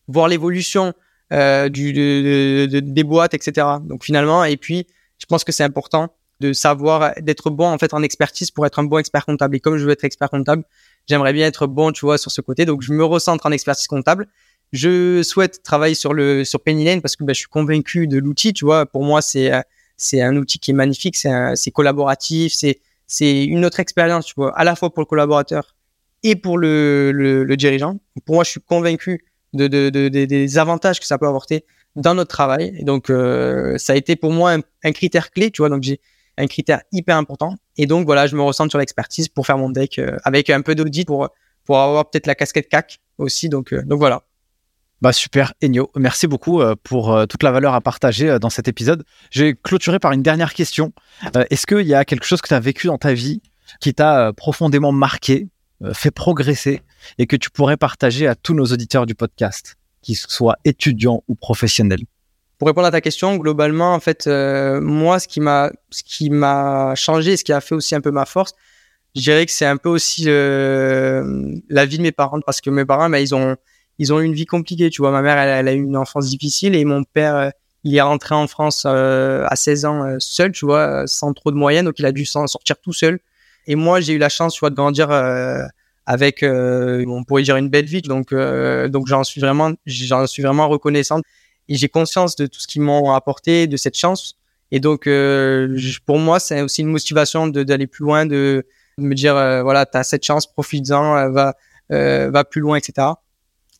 voir l'évolution euh, du des boîtes, etc. Donc finalement, et puis je pense que c'est important de savoir d'être bon en fait en expertise pour être un bon expert comptable. Et comme je veux être expert comptable, j'aimerais bien être bon, tu vois, sur ce côté. Donc je me recentre en expertise comptable. Je souhaite travailler sur le sur Penny Lane parce que ben, je suis convaincu de l'outil. Tu vois, pour moi c'est c'est un outil qui est magnifique, c'est collaboratif, c'est c'est une autre expérience, tu vois, à la fois pour le collaborateur et pour le, le, le dirigeant. Pour moi, je suis convaincu de, de, de, des avantages que ça peut apporter dans notre travail. Et donc, euh, ça a été pour moi un, un critère clé, tu vois. Donc, j'ai un critère hyper important. Et donc, voilà, je me ressens sur l'expertise pour faire mon deck euh, avec un peu d'audit pour, pour avoir peut-être la casquette CAC aussi. Donc, euh, donc voilà. Bah super, Enyo. Merci beaucoup euh, pour euh, toute la valeur à partager euh, dans cet épisode. Je vais clôturer par une dernière question. Est-ce qu'il y a quelque chose que tu as vécu dans ta vie qui t'a profondément marqué, fait progresser et que tu pourrais partager à tous nos auditeurs du podcast, qu'ils soient étudiants ou professionnels? Pour répondre à ta question, globalement, en fait, moi, ce qui m'a, ce qui m'a changé, ce qui a fait aussi un peu ma force, je dirais que c'est un peu aussi la vie de mes parents, parce que mes parents, bah, ils ont ils ont eu une vie compliquée. Tu vois, ma mère, elle, a eu une enfance difficile et mon père, euh, il est rentré en France euh, à 16 ans euh, seul, tu vois, sans trop de moyens, donc il a dû s'en sortir tout seul. Et moi, j'ai eu la chance, tu vois, de grandir avec, on pourrait dire une belle vie. Donc, donc j'en suis vraiment, j'en suis vraiment reconnaissante et j'ai conscience de tout ce qu'ils m'ont apporté, de cette chance. Et donc, pour moi, c'est aussi une motivation d'aller plus loin, de, me dire, voilà, tu as cette chance, profite-en, va, va plus loin, etc.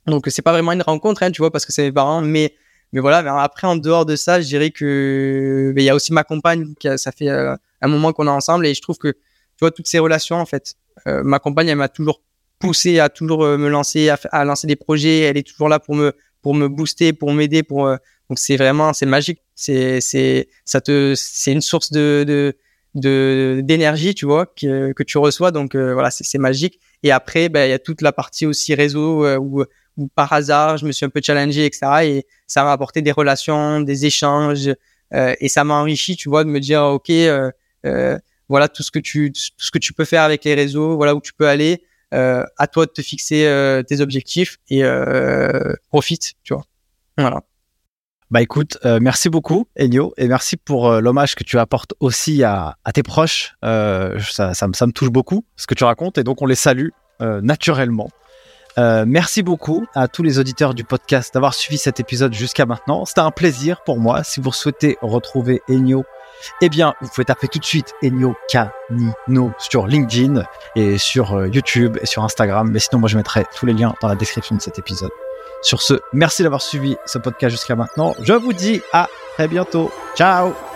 Donc c'est pas vraiment une rencontre, hein, tu vois, parce que c'est mes parents, mais mais voilà. Après, en dehors de ça, je dirais que il y a aussi ma compagne. Qui ça fait euh, un moment qu'on est ensemble et je trouve que tu vois toutes ces relations en fait. Euh, ma compagne, elle m'a toujours poussé à toujours euh, me lancer, à, à, lancer des projets. Elle est toujours là pour me pour me booster, pour m'aider, pour donc c'est vraiment c'est magique. C'est c'est ça te c'est une source de de d'énergie, tu vois, que que tu reçois. Donc voilà, c'est magique. Et après, ben il y a toute la partie aussi réseau où ou par hasard, je me suis un peu challengé, etc. Et ça m'a apporté des relations, des échanges, euh, et ça m'a enrichi, tu vois, de me dire, ok, euh, euh, voilà tout ce que tu, ce que tu peux faire avec les réseaux, voilà où tu peux aller. À toi de te fixer tes objectifs et profite, tu vois. Voilà. Bah écoute, merci beaucoup Enio et merci pour l'hommage que tu apportes aussi à, tes proches. ça, me touche beaucoup ce que tu racontes et donc on les salue naturellement. Euh, merci beaucoup à tous les auditeurs du podcast d'avoir suivi cet épisode jusqu'à maintenant. C'était un plaisir pour moi. Si vous souhaitez retrouver Enyo, eh bien, vous pouvez taper tout de suite Enyo Canino sur LinkedIn et sur euh, YouTube et sur Instagram. Mais sinon, moi, je mettrai tous les liens dans la description de cet épisode. Sur ce, merci d'avoir suivi ce podcast jusqu'à maintenant. Je vous dis à très bientôt. Ciao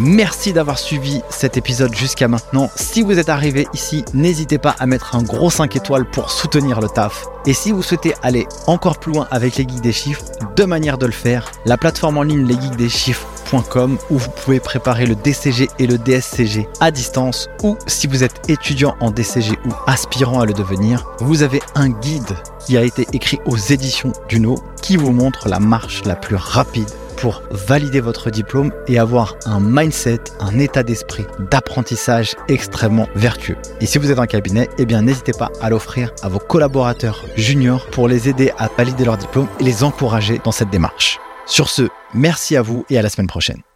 Merci d'avoir suivi cet épisode jusqu'à maintenant. Si vous êtes arrivé ici, n'hésitez pas à mettre un gros 5 étoiles pour soutenir le taf. Et si vous souhaitez aller encore plus loin avec les geeks des chiffres, deux manières de le faire. La plateforme en ligne lesgeeksdeschiffres.com où vous pouvez préparer le DCG et le DSCG à distance ou si vous êtes étudiant en DCG ou aspirant à le devenir, vous avez un guide qui a été écrit aux éditions Duno qui vous montre la marche la plus rapide pour valider votre diplôme et avoir un mindset, un état d'esprit d'apprentissage extrêmement vertueux. Et si vous êtes en cabinet, eh bien n'hésitez pas à l'offrir à vos collaborateurs juniors pour les aider à valider leur diplôme et les encourager dans cette démarche. Sur ce, merci à vous et à la semaine prochaine.